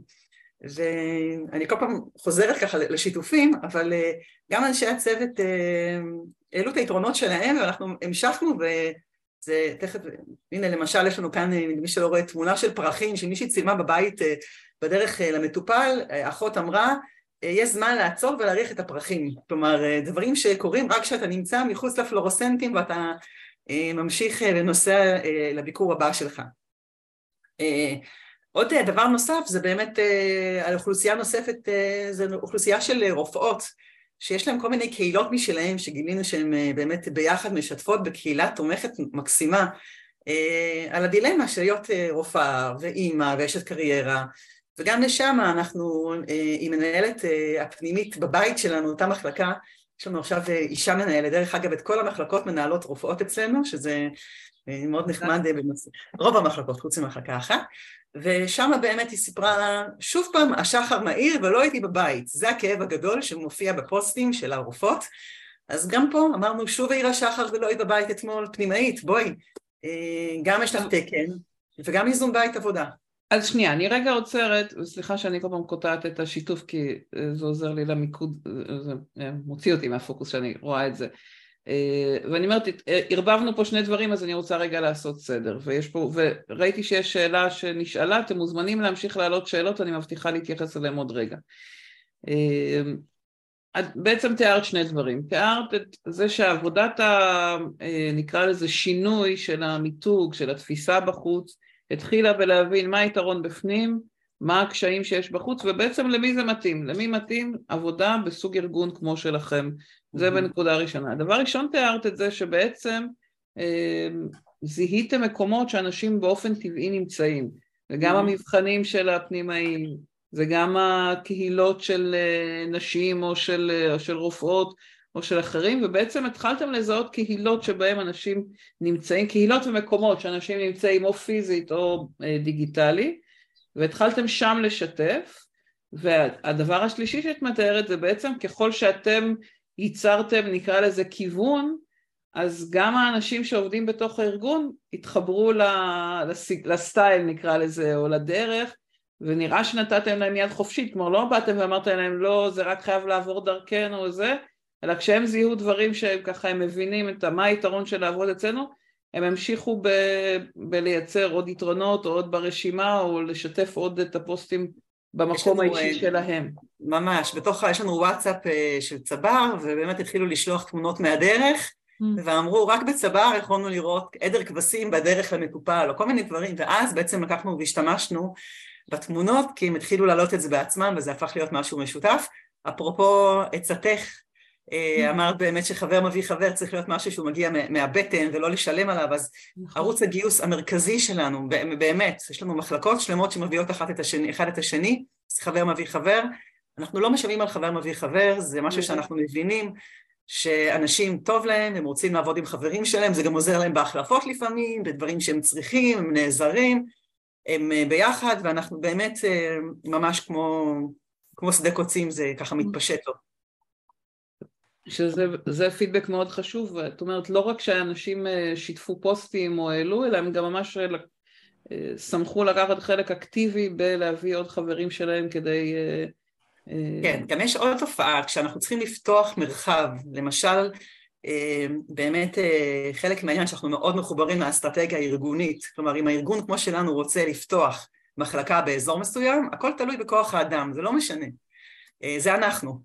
ואני כל פעם חוזרת ככה לשיתופים, אבל אה, גם אנשי הצוות אה, העלו את היתרונות שלהם ואנחנו המשכנו וזה תכף, הנה למשל יש לנו כאן, מי שלא רואה, תמונה של פרחים שמישהי צילמה בבית בדרך למטופל, אחות אמרה יש זמן לעצור ולהריח את הפרחים. כלומר, אה, דברים שקורים רק כשאתה נמצא מחוץ לפלורוסנטים ואתה אה, ממשיך אה, לנוסע לביקור הבא שלך. עוד דבר נוסף זה באמת על אוכלוסייה נוספת, זה אוכלוסייה של רופאות שיש להם כל מיני קהילות משלהם שגילינו שהן באמת ביחד משתפות בקהילה תומכת מקסימה על הדילמה של להיות רופאה ואימא ואשת קריירה וגם לשם אנחנו, אה, עם מנהלת אה, הפנימית בבית שלנו, אותה מחלקה, יש לנו עכשיו אה, אישה מנהלת, דרך אגב את כל המחלקות מנהלות רופאות אצלנו, שזה מאוד נחמד, רוב המחלקות חוץ ממחלקה אחת, ושם באמת היא סיפרה, שוב פעם, השחר מהיר ולא הייתי בבית, זה הכאב הגדול שמופיע בפוסטים של הרופאות, אז גם פה אמרנו שוב העיר השחר ולא היית בבית אתמול, פנימאית, בואי, גם יש לך תקן וגם איזון בית עבודה. אז שנייה, אני רגע עוצרת, וסליחה שאני כל פעם קוטעת את השיתוף כי אה, זה עוזר לי למיקוד, אה, זה אה, מוציא אותי מהפוקוס שאני רואה את זה. ואני אומרת, ערבבנו פה שני דברים אז אני רוצה רגע לעשות סדר, ויש פה, וראיתי שיש שאלה שנשאלה, אתם מוזמנים להמשיך להעלות שאלות, אני מבטיחה להתייחס אליהם עוד רגע. את בעצם תיארת שני דברים, תיארת את זה שעבודת ה... נקרא לזה שינוי של המיתוג, של התפיסה בחוץ, התחילה בלהבין מה היתרון בפנים, מה הקשיים שיש בחוץ, ובעצם למי זה מתאים. למי מתאים עבודה בסוג ארגון כמו שלכם. זה בנקודה ראשונה. הדבר ראשון תיארת את זה שבעצם אה, זיהיתם מקומות שאנשים באופן טבעי נמצאים, וגם המבחנים של הפנימאים, וגם הקהילות של אה, נשים או של, אה, או של רופאות, או של אחרים, ובעצם התחלתם לזהות קהילות שבהם אנשים נמצאים, קהילות ומקומות שאנשים נמצאים או פיזית או אה, דיגיטלי, והתחלתם שם לשתף, והדבר השלישי שאת מתארת זה בעצם ככל שאתם ייצרתם נקרא לזה כיוון, אז גם האנשים שעובדים בתוך הארגון התחברו לסטייל נקרא לזה, או לדרך, ונראה שנתתם להם יד חופשית, כלומר לא באתם ואמרתם להם לא, זה רק חייב לעבור דרכנו או זה, אלא כשהם זיהו דברים שהם ככה הם מבינים את מה היתרון של לעבוד אצלנו, הם המשיכו ב, בלייצר עוד יתרונות או עוד ברשימה או לשתף עוד את הפוסטים במקום האישי שלהם. ממש, בתוך, יש לנו וואטסאפ של צבר, ובאמת התחילו לשלוח תמונות מהדרך, mm. ואמרו, רק בצבר יכולנו לראות עדר כבשים בדרך למטופל, או כל מיני דברים, ואז בעצם לקחנו והשתמשנו בתמונות, כי הם התחילו להעלות את זה בעצמם, וזה הפך להיות משהו משותף. אפרופו עצתך, אה. אמרת באמת שחבר מביא חבר צריך להיות משהו שהוא מגיע מהבטן ולא לשלם עליו, אז נכון. ערוץ הגיוס המרכזי שלנו, באמת, יש לנו מחלקות שלמות שמביאות אחת את השני, אחד את השני, חבר מביא חבר, אנחנו לא משלמים על חבר מביא חבר, זה משהו. שאנחנו מבינים שאנשים טוב להם, הם רוצים לעבוד עם חברים שלהם, זה גם עוזר להם בהחלפות לפעמים, בדברים שהם צריכים, הם נעזרים, הם אה, ביחד, ואנחנו באמת אה, ממש כמו, כמו שדה קוצים, זה ככה מתפשט לו. שזה פידבק מאוד חשוב, זאת אומרת לא רק שאנשים אה, שיתפו פוסטים או העלו, אלא הם גם ממש שמחו לקחת חלק אקטיבי בלהביא עוד חברים שלהם כדי כן, גם יש עוד תופעה, כשאנחנו צריכים לפתוח מרחב, למשל, אה, באמת אה, חלק מהעניין שאנחנו מאוד מחוברים לאסטרטגיה הארגונית, כלומר אם הארגון כמו שלנו רוצה לפתוח מחלקה באזור מסוים, הכל תלוי בכוח האדם, זה לא משנה, אה, זה אנחנו.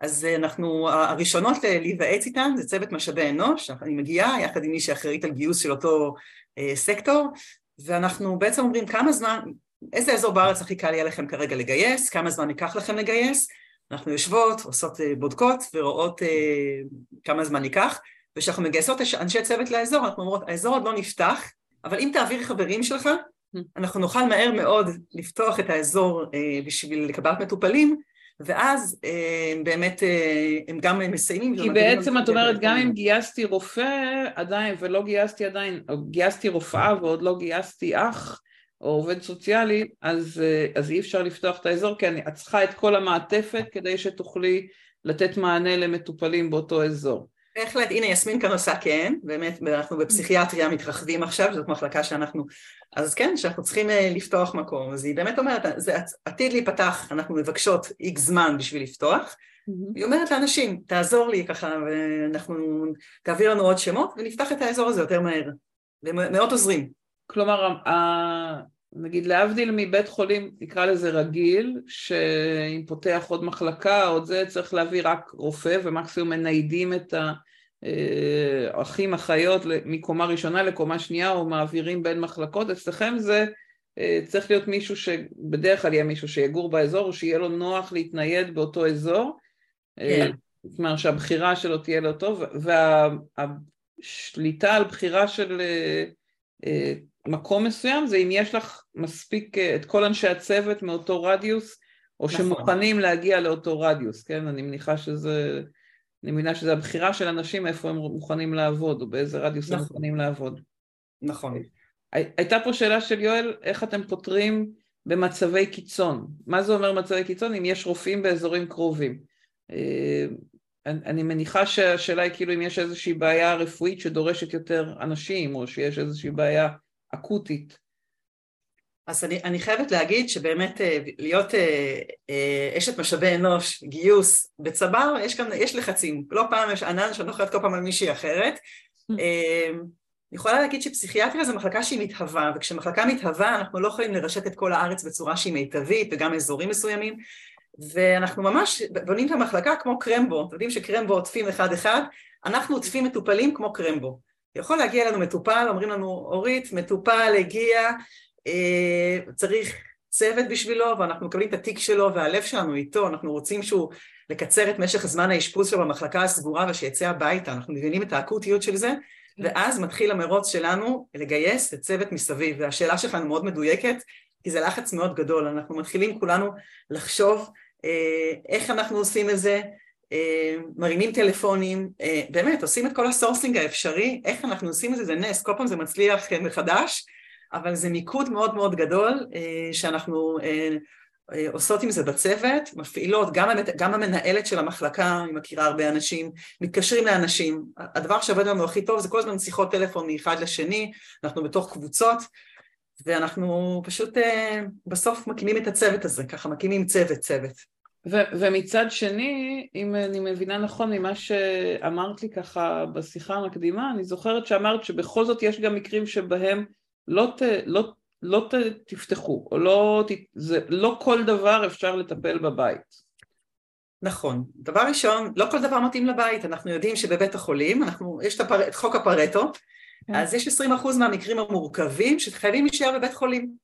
אז אנחנו, הראשונות להיוועץ איתן זה צוות משאבי אנוש, אני מגיעה יחד עם מי שאחראית על גיוס של אותו סקטור, ואנחנו בעצם אומרים כמה זמן, איזה אזור בארץ הכי קל יהיה לכם כרגע לגייס, כמה זמן ייקח לכם לגייס, אנחנו יושבות, עושות אה, בודקות ורואות אה, כמה זמן ייקח, וכשאנחנו מגייסות אנשי צוות לאזור, אנחנו אומרות, האזור עוד לא נפתח, אבל אם תעביר חברים שלך, אנחנו נוכל מהר מאוד לפתוח את האזור אה, בשביל לקבלת מטופלים, ואז באמת הם גם מסיימים. כי בעצם את אומרת, גם אם גייסתי רופא עדיין, ולא גייסתי עדיין, או גייסתי רופאה ועוד לא גייסתי אח, או עובד סוציאלי, אז, אה, אז אי אפשר לפתוח את האזור, כי את צריכה את כל המעטפת כדי שתוכלי לתת מענה למטופלים באותו אזור. בהחלט, הנה יסמין כאן עושה כן, באמת אנחנו בפסיכיאטריה מתרחבים עכשיו, זאת מחלקה שאנחנו, אז כן, שאנחנו צריכים אה, לפתוח מקום, אז היא באמת אומרת, זה עתיד להיפתח, אנחנו מבקשות איקס זמן בשביל לפתוח, mm-hmm. היא אומרת לאנשים, תעזור לי ככה, ואנחנו, תעביר לנו עוד שמות, ונפתח את האזור הזה יותר מהר, ומאוד עוזרים. כלומר, נגיד להבדיל מבית חולים, נקרא לזה רגיל, שאם פותח עוד מחלקה עוד זה, צריך להביא רק רופא ומקסימום מניידים את האחים, אחיות מקומה ראשונה לקומה שנייה או מעבירים בין מחלקות, אצלכם זה אה, צריך להיות מישהו שבדרך כלל יהיה מישהו שיגור באזור או שיהיה לו נוח להתנייד באותו אזור, אה, כן. זאת אומרת שהבחירה שלו תהיה לו טוב, והשליטה על בחירה של אה, מקום מסוים זה אם יש לך מספיק אה, את כל אנשי הצוות מאותו רדיוס או נכון. שמוכנים להגיע לאותו רדיוס, כן? אני מניחה שזה, אני מבינה שזה הבחירה של אנשים איפה הם מוכנים לעבוד או באיזה רדיוס נכון. הם מוכנים לעבוד. נכון. הייתה פה שאלה של יואל, איך אתם פותרים במצבי קיצון? מה זה אומר מצבי קיצון? אם יש רופאים באזורים קרובים. אה, אני מניחה שהשאלה היא כאילו אם יש איזושהי בעיה רפואית שדורשת יותר אנשים או שיש איזושהי בעיה אקוטית. אז אני, אני חייבת להגיד שבאמת אה, להיות אה, אה, אשת משאבי אנוש, גיוס, בצבר יש כאן, יש לחצים, לא פעם יש ענן שאני לא יכולה כל פעם על מישהי אחרת. *laughs* אה, אני יכולה להגיד שפסיכיאטריה זו מחלקה שהיא מתהווה, וכשמחלקה מתהווה אנחנו לא יכולים לרשת את כל הארץ בצורה שהיא מיטבית וגם אזורים מסוימים, ואנחנו ממש בונים את המחלקה כמו קרמבו, אתם יודעים שקרמבו עוטפים אחד אחד, אנחנו עוטפים מטופלים כמו קרמבו. יכול להגיע אלינו מטופל, אומרים לנו, אורית, מטופל הגיע, אה, צריך צוות בשבילו, ואנחנו מקבלים את התיק שלו והלב שלנו איתו, אנחנו רוצים שהוא לקצר את משך זמן האשפוז שלו במחלקה הסגורה ושיצא הביתה, אנחנו מבינים את האקוטיות של זה, כן. ואז מתחיל המרוץ שלנו לגייס את צוות מסביב, והשאלה שלך מאוד מדויקת, כי זה לחץ מאוד גדול, אנחנו מתחילים כולנו לחשוב אה, איך אנחנו עושים את זה, מרימים טלפונים, אה, באמת עושים את כל ה sourcing האפשרי, איך אנחנו עושים את זה, זה נס, כל פעם זה מצליח מחדש, אבל זה מיקוד מאוד מאוד גדול שאנחנו עושות עם זה בצוות, מפעילות, גם, גם המנהלת של המחלקה, אני מכירה הרבה אנשים, מתקשרים לאנשים, הדבר שעובד לנו הכי טוב זה כל הזמן שיחות טלפון מאחד לשני, אנחנו בתוך קבוצות, ואנחנו פשוט בסוף מקימים את הצוות הזה, ככה מקימים צוות צוות. ו- ומצד שני, אם אני מבינה נכון ממה שאמרת לי ככה בשיחה המקדימה, אני זוכרת שאמרת שבכל זאת יש גם מקרים שבהם לא, ת- לא, לא ת, תפתחו, או לא, זה, לא כל דבר אפשר לטפל בבית. נכון. דבר ראשון, לא כל דבר מתאים לבית. אנחנו יודעים שבבית החולים, אנחנו, יש את, הפר, את חוק הפרטו, כן. אז יש 20% מהמקרים המורכבים שחייבים להישאר בבית חולים.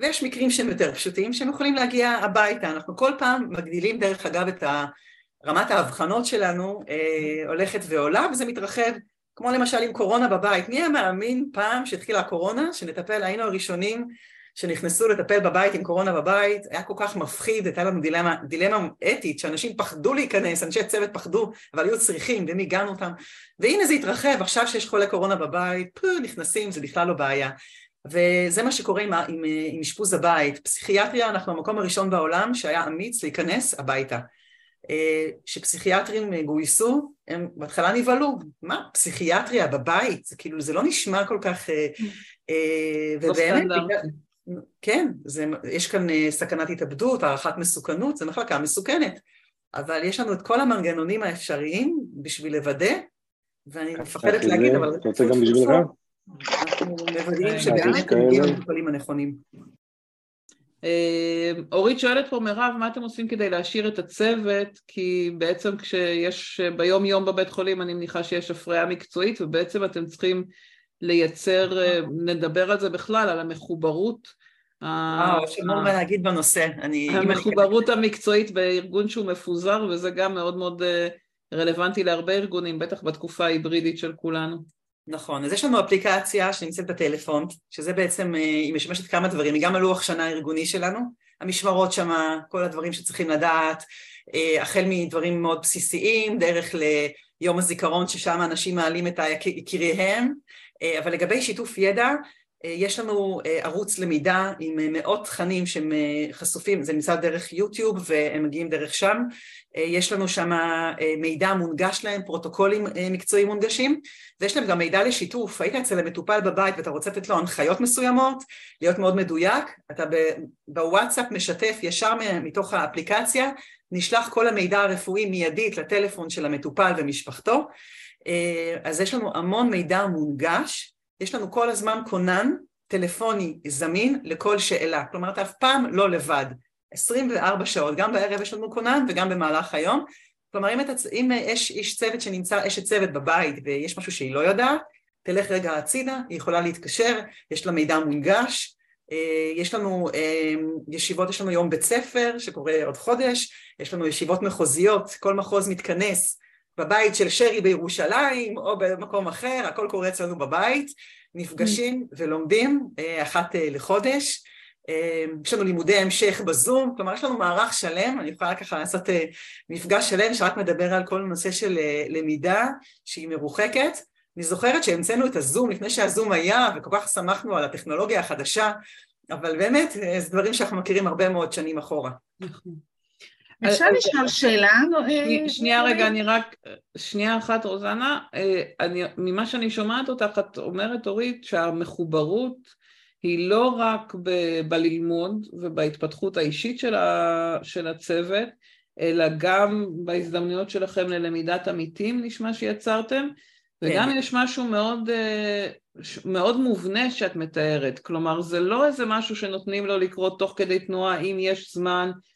ויש מקרים שהם יותר פשוטים, שהם יכולים להגיע הביתה. אנחנו כל פעם מגדילים, דרך אגב, את רמת האבחנות שלנו אה, הולכת ועולה, וזה מתרחב, כמו למשל עם קורונה בבית. מי היה מאמין פעם שהתחילה הקורונה, שנטפל, היינו הראשונים שנכנסו לטפל בבית עם קורונה בבית, היה כל כך מפחיד, הייתה לנו דילמה, דילמה אתית, שאנשים פחדו להיכנס, אנשי צוות פחדו, אבל היו צריכים, ומיגענו אותם, והנה זה התרחב, עכשיו שיש חולי קורונה בבית, פו, נכנסים, זה בכלל לא בעיה. וזה מה שקורה עם, אשפוז הבית. פסיכיאטריה, אנחנו המקום הראשון בעולם שהיה אמיץ להיכנס הביתה. אה, שפסיכיאטרים גויסו, הם בהתחלה נבהלו, מה, פסיכיאטריה בבית? זה כאילו, זה לא נשמע כל כך... אה, אה, לא ובאמת, כן, זה, יש כאן סכנת התאבדות, הערכת מסוכנות, זו מחלקה מסוכנת, אבל יש לנו את כל המנגנונים האפשריים בשביל לוודא, ואני מפחדת להגיד, אבל... אתה רוצה גם בשבילך? אנחנו מוודאים שבאמת הם מגיעים למטופלים הנכונים. אורית שואלת פה, מירב, מה אתם עושים כדי להשאיר את הצוות? כי בעצם כשיש ביום יום בבית חולים, אני מניחה שיש הפריה מקצועית, ובעצם אתם צריכים לייצר, נדבר על זה בכלל, על המחוברות. וואו, יש המון מה להגיד בנושא. המחוברות המקצועית בארגון שהוא מפוזר, וזה גם מאוד מאוד רלוונטי להרבה ארגונים, בטח בתקופה ההיברידית של כולנו. נכון, אז יש לנו אפליקציה שנמצאת בטלפון, שזה בעצם, היא משמשת כמה דברים, היא גם הלוח שנה הארגוני שלנו, המשמרות שמה, כל הדברים שצריכים לדעת, החל מדברים מאוד בסיסיים, דרך ליום הזיכרון ששם אנשים מעלים את יקיריהם, אבל לגבי שיתוף ידע, יש לנו ערוץ למידה עם מאות תכנים שהם חשופים, זה נמצא דרך יוטיוב והם מגיעים דרך שם, יש לנו שם מידע מונגש להם, פרוטוקולים מקצועיים מונגשים, ויש להם גם מידע לשיתוף, היית אצל המטופל בבית ואתה רוצה לתת לו הנחיות מסוימות, להיות מאוד מדויק, אתה בוואטסאפ משתף ישר מתוך האפליקציה, נשלח כל המידע הרפואי מיידית לטלפון של המטופל ומשפחתו, אז יש לנו המון מידע מונגש, יש לנו כל הזמן כונן טלפוני זמין לכל שאלה, כלומר אתה אף פעם לא לבד, 24 שעות, גם בערב יש לנו כונן וגם במהלך היום, כלומר אם, אתה, אם יש איש צוות שנמצא, אשת צוות בבית ויש משהו שהיא לא יודעת, תלך רגע הצידה, היא יכולה להתקשר, יש לה מידע מונגש, אה, יש לנו אה, ישיבות, יש לנו יום בית ספר שקורה עוד חודש, יש לנו ישיבות מחוזיות, כל מחוז מתכנס בבית של שרי בירושלים או במקום אחר, הכל קורה אצלנו בבית, נפגשים ולומדים אה, אחת אה, לחודש. אה, יש לנו לימודי המשך בזום, כלומר יש לנו מערך שלם, אני יכולה ככה לעשות מפגש שלם שרק מדבר על כל נושא של למידה שהיא מרוחקת. אני זוכרת שהמצאנו את הזום לפני שהזום היה וכל כך שמחנו על הטכנולוגיה החדשה, אבל באמת זה דברים שאנחנו מכירים הרבה מאוד שנים אחורה. נכון. אפשר לשאול שאלה? אה, שנייה רגע, אני רק, שנייה אחת רוזנה, אה, אני, ממה שאני שומעת אותך, את אומרת אורית שהמחוברות היא לא רק ב, בללמוד ובהתפתחות האישית של, ה, של הצוות, אלא גם בהזדמנויות שלכם ללמידת עמיתים, נשמע שיצרתם, וגם כן. יש משהו מאוד, אה, מאוד מובנה שאת מתארת, כלומר זה לא איזה משהו שנותנים לו לקרות תוך כדי תנועה אם יש זמן, אה,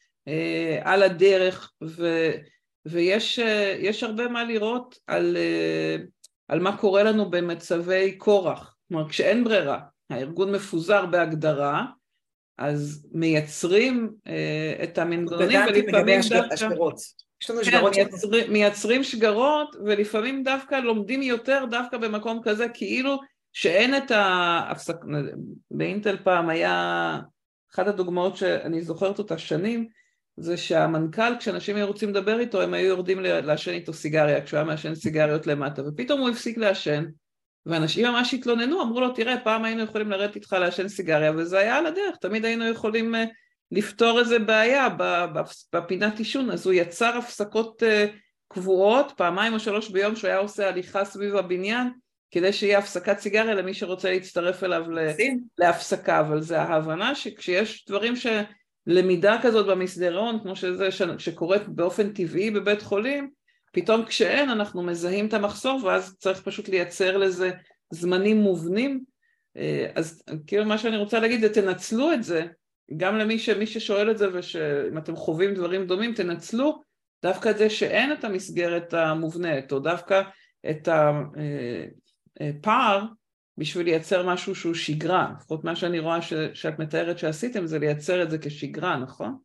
על הדרך, ו, ויש אה, הרבה מה לראות על, אה, על מה קורה לנו במצבי כורח, כלומר כשאין ברירה, הארגון מפוזר בהגדרה, אז מייצרים את המנגנונים ולפעמים דווקא... יש לנו כן, מייצרים, מייצרים שגרות ולפעמים דווקא לומדים יותר דווקא במקום כזה כאילו שאין את ההפסק... באינטל פעם היה אחת הדוגמאות שאני זוכרת אותה שנים זה שהמנכ"ל, כשאנשים היו רוצים לדבר איתו, הם היו יורדים לעשן איתו סיגריה, כשהוא היה מעשן סיגריות למטה, ופתאום הוא הפסיק לעשן, ואנשים ממש התלוננו, אמרו לו, תראה, פעם היינו יכולים לרדת איתך לעשן סיגריה, וזה היה על הדרך, תמיד היינו יכולים uh, לפתור איזה בעיה בפינת עישון, אז הוא יצר הפסקות uh, קבועות, פעמיים או שלוש ביום שהוא היה עושה הליכה סביב הבניין, כדי שיהיה הפסקת סיגריה למי שרוצה להצטרף אליו להפסקה, אבל זה ההבנה שכשיש דברים ש... למידה כזאת במסדרון, כמו שזה שקורית באופן טבעי בבית חולים, פתאום כשאין אנחנו מזהים את המחסור ואז צריך פשוט לייצר לזה זמנים מובנים. אז כאילו מה שאני רוצה להגיד זה תנצלו את זה, גם למי ש, ששואל את זה ושאם אתם חווים דברים דומים תנצלו דווקא את זה שאין את המסגרת המובנית או דווקא את הפער בשביל לייצר משהו שהוא שגרה, לפחות מה שאני רואה ש, שאת מתארת שעשיתם זה לייצר את זה כשגרה, נכון?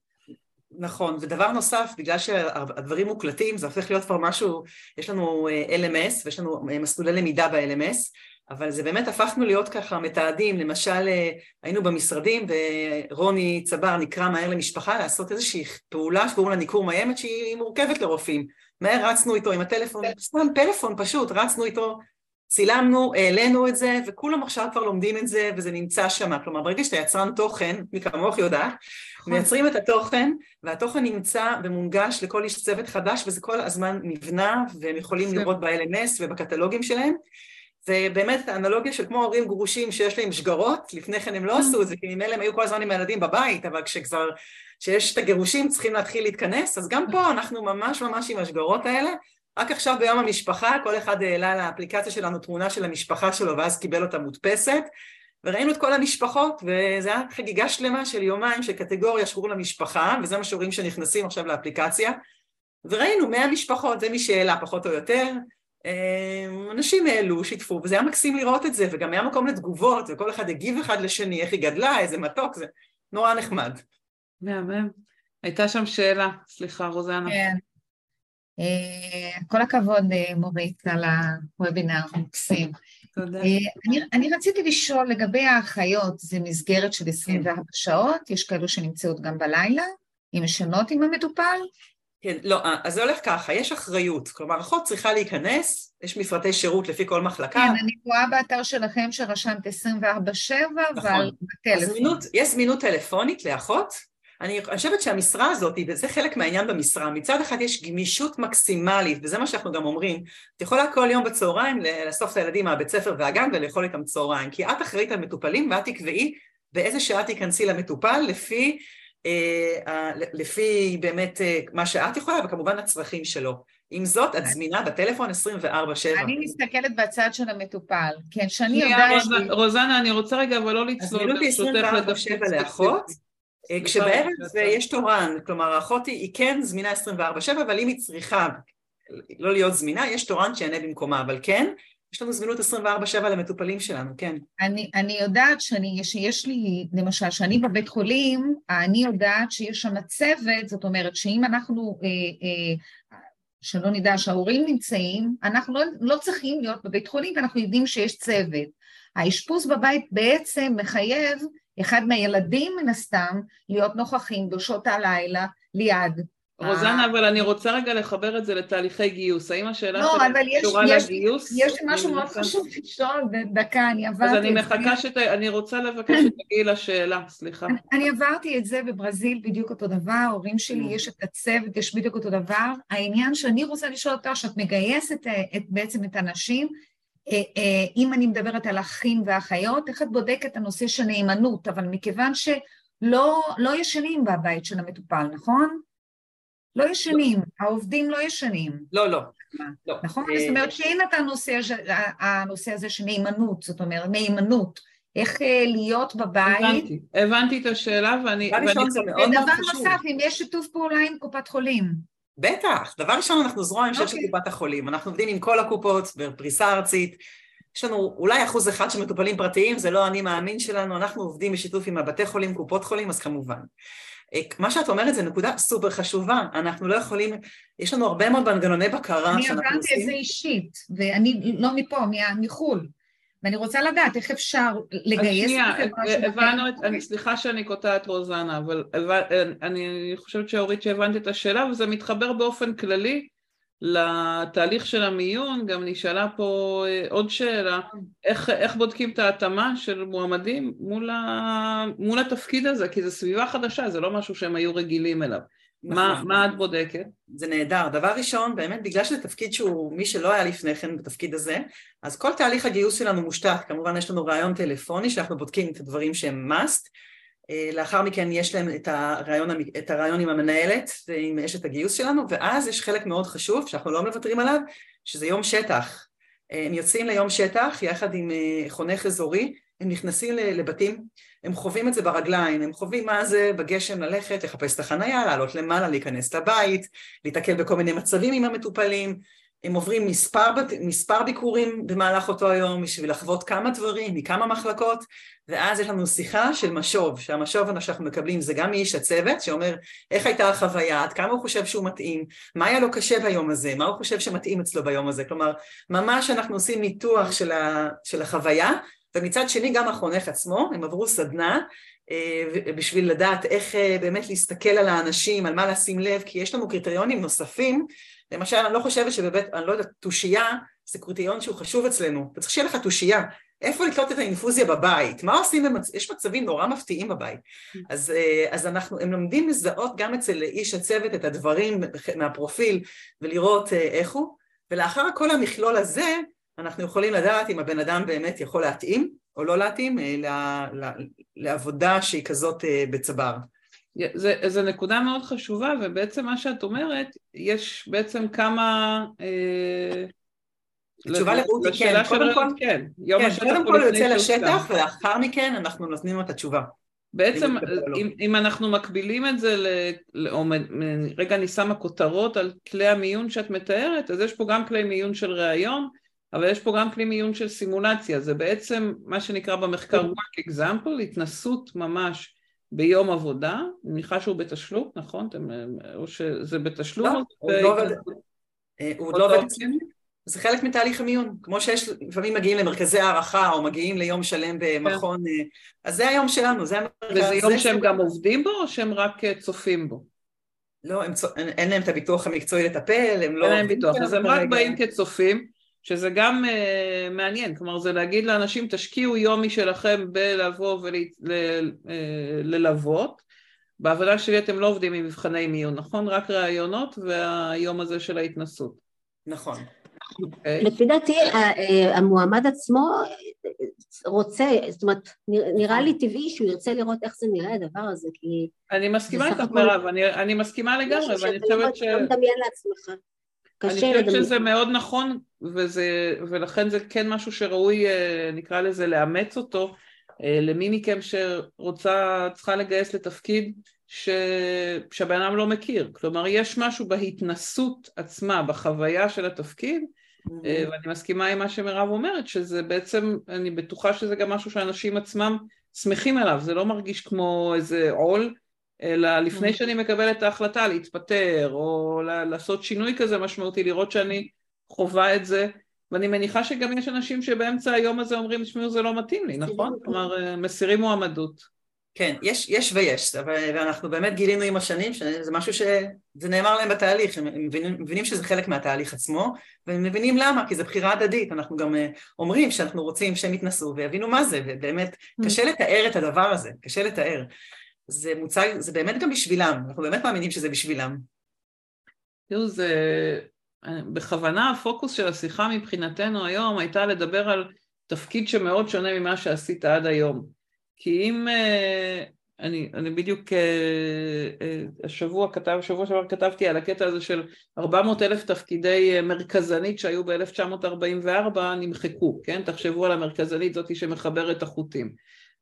נכון, ודבר נוסף, בגלל שהדברים מוקלטים, זה הופך להיות כבר משהו, יש לנו אה, LMS ויש לנו אה, מסלולי למידה ב-LMS, אבל זה באמת הפכנו להיות ככה מתעדים, למשל אה, היינו במשרדים ורוני צבר נקרא מהר למשפחה לעשות איזושהי פעולה שקוראים לה ניכור מאיימת שהיא מורכבת לרופאים. מהר רצנו איתו עם הטלפון, סתם פלאפון פשוט, רצנו איתו צילמנו, העלינו את זה, וכולם עכשיו כבר לומדים את זה, וזה נמצא שם. כלומר, ברגע שאתה יצרן תוכן, מי כמוך יודעת, נכון. מייצרים את התוכן, והתוכן נמצא ומונגש לכל איש צוות חדש, וזה כל הזמן נבנה, והם יכולים לראות ב-LMS ובקטלוגים שלהם. זה באמת האנלוגיה של כמו הורים גרושים שיש להם שגרות, לפני כן הם לא עשו את זה, כי ממילא הם היו כל הזמן עם הילדים בבית, אבל כשכבר, כשיש את הגירושים צריכים להתחיל להתכנס, אז גם פה אנחנו ממש ממש עם השגרות האלה, רק עכשיו ביום המשפחה, כל אחד העלה לאפליקציה שלנו תמונה של המשפחה שלו ואז קיבל אותה מודפסת וראינו את כל המשפחות וזה היה חגיגה שלמה של יומיים של קטגוריה שקוראים למשפחה וזה מה שרואים שנכנסים עכשיו לאפליקציה וראינו 100 משפחות, זה מי שהעלה פחות או יותר אמ, אנשים העלו, שיתפו, וזה היה מקסים לראות את זה, וגם היה מקום לתגובות, וכל אחד הגיב אחד לשני, איך היא גדלה, איזה מתוק, זה נורא נחמד. מהמם. הייתה שם שאלה, סליחה, רוזנה. כן. אה, כל הכבוד אה, מורית על הוובינר המקסים. תודה. אה, אני, אני רציתי לשאול לגבי האחיות, זה מסגרת של 24 כן. שעות, יש כאלו שנמצאות גם בלילה, עם ישנות עם המטופל? כן, לא, אז זה הולך ככה, יש אחריות, כלומר אחות צריכה להיכנס, יש מפרטי שירות לפי כל מחלקה. כן, אני רואה באתר שלכם שרשמת 24-7, נכון. אבל בטלפון. יש זמינות טלפונית לאחות, אני חושבת שהמשרה הזאת, וזה חלק מהעניין במשרה, מצד אחד יש גמישות מקסימלית, וזה מה שאנחנו גם אומרים, את יכולה כל יום בצהריים לאסוף את הילדים מהבית ספר והגן ולאכול איתם צהריים, כי את אחראית על מטופלים ואת תקבעי באיזה שעה תיכנסי למטופל לפי, אה, לפי באמת אה, מה שאת יכולה, וכמובן הצרכים שלו. עם זאת, את זמינה בטלפון 24-7. אני מסתכלת בצד של המטופל, כן, שאני יודעת... רוזנה, אני רוצה רגע, אבל לא לצלול הזמינות היא 24-7 אה, כשבערב יש תורן, כלומר האחות היא כן זמינה 24/7, אבל אם היא צריכה לא להיות זמינה, יש תורן שיענה במקומה, אבל כן, יש לנו זמינות 24/7 למטופלים שלנו, כן. אני, אני יודעת שאני, שיש לי, למשל, שאני בבית חולים, אני יודעת שיש שם צוות, זאת אומרת שאם אנחנו, אה, אה, שלא נדע שההורים נמצאים, אנחנו לא, לא צריכים להיות בבית חולים ואנחנו יודעים שיש צוות. האשפוז בבית בעצם מחייב אחד מהילדים מן הסתם להיות נוכחים בשעות הלילה ליד. רוזנה, אבל אני רוצה רגע לחבר את זה לתהליכי גיוס. האם השאלה לא, שלך קשורה לגיוס? יש לי משהו מאוד חשוב לשאול, דקה, אני עברתי את זה. אז אני מחכה שת... אני רוצה לבקש שתגיעי *laughs* לשאלה, סליחה. אני עברתי את זה בברזיל בדיוק אותו דבר, ההורים שלי יש את הצוות, יש בדיוק אותו דבר. העניין שאני רוצה לשאול אותך, שאת מגייסת אה, בעצם את הנשים, אם אני מדברת על אחים ואחיות, איך את בודקת את הנושא של נאמנות, אבל מכיוון שלא לא ישנים בבית של המטופל, נכון? לא ישנים, לא. העובדים לא ישנים. לא, לא. לא. נכון? אה, זאת אומרת שאין את הנושא, הנושא הזה של נאמנות, זאת אומרת, נאמנות. איך להיות בבית. הבנתי, הבנתי את השאלה ואני... ודבר נוסף, אם יש שיתוף פעולה עם קופת חולים. בטח, דבר ראשון אנחנו זרוע המשך okay. של אוקיי. קופת החולים, אנחנו עובדים עם כל הקופות בפריסה ארצית, יש לנו אולי אחוז אחד של מטופלים פרטיים, זה לא אני מאמין שלנו, אנחנו עובדים בשיתוף עם הבתי חולים, קופות חולים, אז כמובן. אה, מה שאת אומרת זה נקודה סופר חשובה, אנחנו לא יכולים, יש לנו הרבה מאוד מנגנוני בקרה שאנחנו עושים. אני עברתי את זה אישית, ואני לא מפה, מחו"ל. ואני רוצה לדעת איך אפשר לגייס את החברה הבנו את, אני, סליחה שאני קוטעת רוזנה, אבל אני חושבת שאורית שהבנת את השאלה וזה מתחבר באופן כללי לתהליך של המיון, גם נשאלה פה אה, עוד שאלה, איך, איך בודקים את ההתאמה של מועמדים מול, ה, מול התפקיד הזה, כי זו סביבה חדשה, זה לא משהו שהם היו רגילים אליו. נכון. מה, מה את בודקת? זה נהדר. דבר ראשון, באמת בגלל שזה תפקיד שהוא מי שלא היה לפני כן בתפקיד הזה, אז כל תהליך הגיוס שלנו מושתת, כמובן יש לנו ראיון טלפוני שאנחנו בודקים את הדברים שהם must, אה, לאחר מכן יש להם את הרעיון, את הרעיון עם המנהלת ועם אשת הגיוס שלנו, ואז יש חלק מאוד חשוב שאנחנו לא מוותרים עליו, שזה יום שטח. אה, הם יוצאים ליום שטח יחד עם אה, חונך אזורי, הם נכנסים לבתים, הם חווים את זה ברגליים, הם חווים מה זה בגשם ללכת, לחפש את החנייה, לעלות למעלה, להיכנס לבית, להתקל בכל מיני מצבים עם המטופלים, הם עוברים מספר, מספר ביקורים במהלך אותו היום בשביל לחוות כמה דברים מכמה מחלקות ואז יש לנו שיחה של משוב, שהמשוב שאנחנו מקבלים זה גם מאיש הצוות שאומר איך הייתה החוויה, עד כמה הוא חושב שהוא מתאים, מה היה לו קשה ביום הזה, מה הוא חושב שמתאים אצלו ביום הזה, כלומר ממש אנחנו עושים ניתוח של, ה, של החוויה ומצד שני גם החונך עצמו, הם עברו סדנה אה, בשביל לדעת איך אה, באמת להסתכל על האנשים, על מה לשים לב, כי יש לנו קריטריונים נוספים למשל, אני לא חושבת שבבית, אני לא יודעת, תושייה זה קריטריון שהוא חשוב אצלנו. אתה צריך שיהיה לך תושייה. איפה לקלוט את האינפוזיה בבית? מה עושים? במצ... יש מצבים נורא מפתיעים בבית. אז, אה, אז אנחנו, הם לומדים לזהות גם אצל איש הצוות את הדברים מהפרופיל ולראות איך הוא, ולאחר כל המכלול הזה, אנחנו יכולים לדעת אם הבן אדם באמת יכול להתאים או לא להתאים אה, לעבודה שהיא כזאת בצבר. זה, זה נקודה מאוד חשובה, ובעצם מה שאת אומרת, יש בעצם כמה... אה, תשובה לרותי, כן, קודם כל, כן, יום כן, קודם כל הוא יוצא לשטח, ולאחר מכן אנחנו נותנים לו את התשובה. בעצם, אם, אם אנחנו מקבילים את זה, ל, ל, או רגע אני שמה כותרות על כלי המיון שאת מתארת, אז יש פה גם כלי מיון של ראיון, אבל יש פה גם כלי מיון של סימולציה, זה בעצם מה שנקרא במחקר work example, התנסות ממש ביום עבודה, אני מניחה שהוא בתשלום, נכון? או שזה בתשלום? לא, הוא לא עוד לא עובד אצלנו. זה חלק מתהליך המיון, כמו שיש, לפעמים מגיעים למרכזי הערכה או מגיעים ליום שלם במכון, כן. אה, אז זה היום שלנו, זה המרכז. וזה יום שהם גם עובדים בו או שהם רק אה, צופים בו? לא, אין להם את הביטוח המקצועי לטפל, הם לא... אין להם ביטוח, אז הם רק באים כצופים. שזה גם uh, מעניין, כלומר זה להגיד לאנשים תשקיעו יום משלכם בלבוא וללוות, אה, בעבודה שלי אתם לא עובדים עם מבחני מיון, נכון? רק ראיונות והיום הזה של ההתנסות. נכון. Okay. אוקיי. לפי דעתי אה, המועמד עצמו רוצה, זאת אומרת, נראה לי טבעי שהוא ירצה לראות איך זה נראה הדבר הזה, כי... אני מסכימה איתך מירב, אני, אני מסכימה לגמרי, ואני חושבת ש... אתה לא מדמיין לעצמך. קשה לדמיין. אני חושבת שזה מאוד נכון, וזה, ולכן זה כן משהו שראוי, אה, נקרא לזה, לאמץ אותו. אה, למי מכם שרוצה, צריכה לגייס לתפקיד ש... שהבן אדם לא מכיר. כלומר, יש משהו בהתנסות עצמה, בחוויה של התפקיד, mm-hmm. ואני מסכימה עם מה שמירב אומרת, שזה בעצם, אני בטוחה שזה גם משהו שאנשים עצמם שמחים עליו, זה לא מרגיש כמו איזה עול, אלא לפני. שאני מקבלת את ההחלטה להתפטר או לעשות שינוי כזה משמעותי, לראות שאני חווה את זה, ואני מניחה שגם יש אנשים שבאמצע היום הזה אומרים, תשמעו זה לא מתאים לי, נכון? כלומר אה, מסירים מועמדות. כן, יש, יש ויש, ואנחנו באמת גילינו עם השנים שזה משהו שזה נאמר להם בתהליך, הם מבינים, מבינים שזה חלק מהתהליך עצמו, והם מבינים למה, כי זו בחירה הדדית, אנחנו גם אה, אומרים שאנחנו רוצים שהם יתנסו ויבינו מה זה, ובאמת mm. קשה לתאר את הדבר הזה, קשה לתאר. זה מוצג, זה באמת גם בשבילם, אנחנו באמת מאמינים שזה בשבילם. תראו, זה... בכוונה הפוקוס של השיחה מבחינתנו היום הייתה לדבר על תפקיד שמאוד שונה ממה שעשית עד היום. כי אם... אה, אני, אני בדיוק אה, אה, השבוע כתב, שבוע שעבר כתבתי על הקטע הזה של 400 אלף תפקידי מרכזנית שהיו ב-1944 נמחקו, כן? תחשבו על המרכזנית זאתי שמחברת החוטים.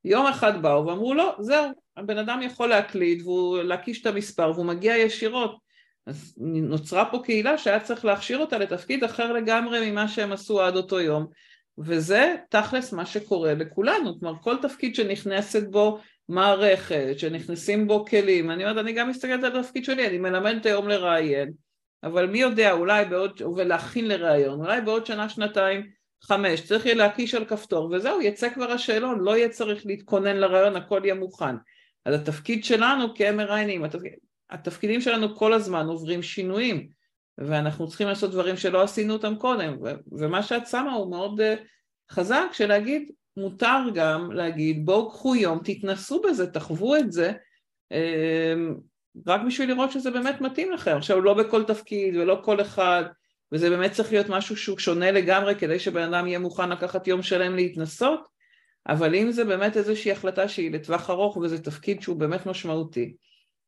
יום אחד באו ואמרו לא, זהו, הבן אדם יכול להקליד ולהקיש את המספר והוא מגיע ישירות. אז נוצרה פה קהילה שהיה צריך להכשיר אותה לתפקיד אחר לגמרי ממה שהם עשו עד אותו יום. וזה תכלס מה שקורה לכולנו, כלומר כל תפקיד שנכנסת בו מערכת, שנכנסים בו כלים, אני אומרת, אני גם מסתכלת על התפקיד שלי, אני מלמדת היום לראיין, אבל מי יודע, אולי בעוד, ולהכין לראיון, אולי בעוד שנה, שנתיים, חמש, צריך יהיה להקיש על כפתור, וזהו, יצא כבר השאלון, לא יהיה צריך להתכונן לראיון, הכל יהיה מוכן. אז התפקיד שלנו כמראיינים, התפקיד, התפקידים שלנו כל הזמן עוברים שינויים, ואנחנו צריכים לעשות דברים שלא עשינו אותם קודם, ומה שאת שמה הוא מאוד uh, חזק, שלהגיד, מותר גם להגיד, בואו קחו יום, תתנסו בזה, תחוו את זה, uh, רק בשביל לראות שזה באמת מתאים לכם. עכשיו, לא בכל תפקיד ולא כל אחד, וזה באמת צריך להיות משהו שהוא שונה לגמרי כדי שבן אדם יהיה מוכן לקחת יום שלם להתנסות, אבל אם זה באמת איזושהי החלטה שהיא לטווח ארוך וזה תפקיד שהוא באמת משמעותי,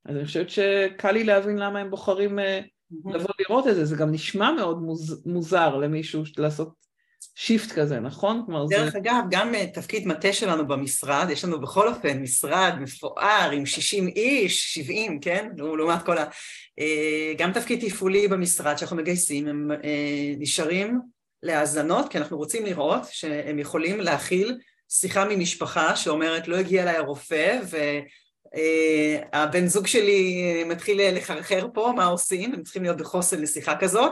אז אני חושבת שקל לי להבין למה הם בוחרים mm-hmm. לבוא לראות את זה, זה גם נשמע מאוד מוז, מוזר למישהו לעשות שיפט כזה, נכון? כלומר דרך זה... אגב, גם uh, תפקיד מטה שלנו במשרד, יש לנו בכל אופן משרד מפואר עם 60 איש, 70, כן? לעומת כל ה... Uh, גם תפקיד תפעולי במשרד שאנחנו מגייסים, הם uh, נשארים להאזנות, כי אנחנו רוצים לראות שהם יכולים להכיל שיחה ממשפחה שאומרת לא הגיע אליי הרופא והבן זוג שלי מתחיל לחרחר פה, מה עושים? הם צריכים להיות בחוסן לשיחה כזאת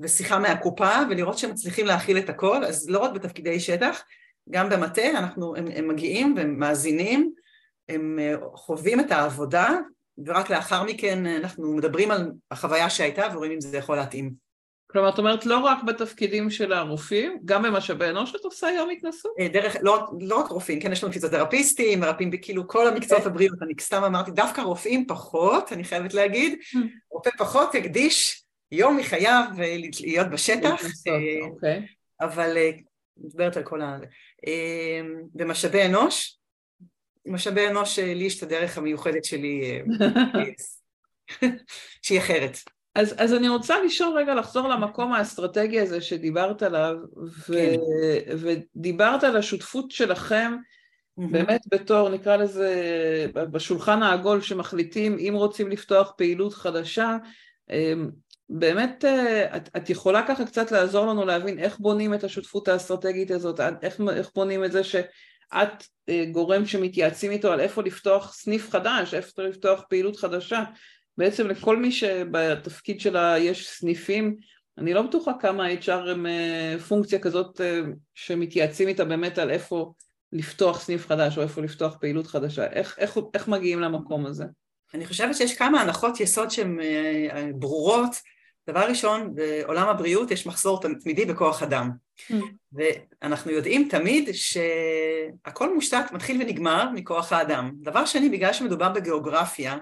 ושיחה מהקופה ולראות שהם מצליחים להכיל את הכל, אז לא רק בתפקידי שטח, גם במטה אנחנו, הם, הם מגיעים והם מאזינים, הם חווים את העבודה ורק לאחר מכן אנחנו מדברים על החוויה שהייתה ורואים אם זה יכול להתאים. כלומר, את אומרת לא רק בתפקידים של הרופאים, גם במשאבי אנוש את עושה היום התנסות? אה, דרך, לא, לא רק רופאים, כן, יש לנו פיזיותרפיסטים, מרפאים בכאילו כל המקצועות כן. הבריאות, אני סתם אמרתי, דווקא רופאים פחות, אני חייבת להגיד, hmm. רופא פחות הקדיש יום מחייו אה, להיות בשטח, אה, אוקיי. אבל מדברת על כל ה... במשאבי אנוש, משאבי אנוש לי יש את הדרך המיוחדת שלי, *laughs* שהיא אחרת. אז, אז אני רוצה לשאול רגע, לחזור למקום האסטרטגי הזה שדיברת עליו, ו, כן. ודיברת על השותפות שלכם mm-hmm. באמת בתור, נקרא לזה, בשולחן העגול שמחליטים אם רוצים לפתוח פעילות חדשה, אמ, באמת אה, את, את יכולה ככה קצת לעזור לנו להבין איך בונים את השותפות האסטרטגית הזאת, איך, איך בונים את זה שאת אה, גורם שמתייעצים איתו על איפה לפתוח סניף חדש, איפה לפתוח פעילות חדשה, בעצם לכל מי שבתפקיד שלה יש סניפים, אני לא בטוחה כמה ה-HR הם אה, פונקציה כזאת שמתייעצים איתה באמת על איפה לפתוח סניף חדש או איפה לפתוח פעילות חדשה, איך, איך, איך מגיעים למקום הזה? אני חושבת שיש כמה הנחות יסוד שהן ברורות. דבר ראשון, בעולם הבריאות יש מחסור תמידי בכוח אדם. Mm. ואנחנו יודעים תמיד שהכל מושתת, מתחיל ונגמר מכוח האדם. דבר שני, בגלל שמדובר בגיאוגרפיה,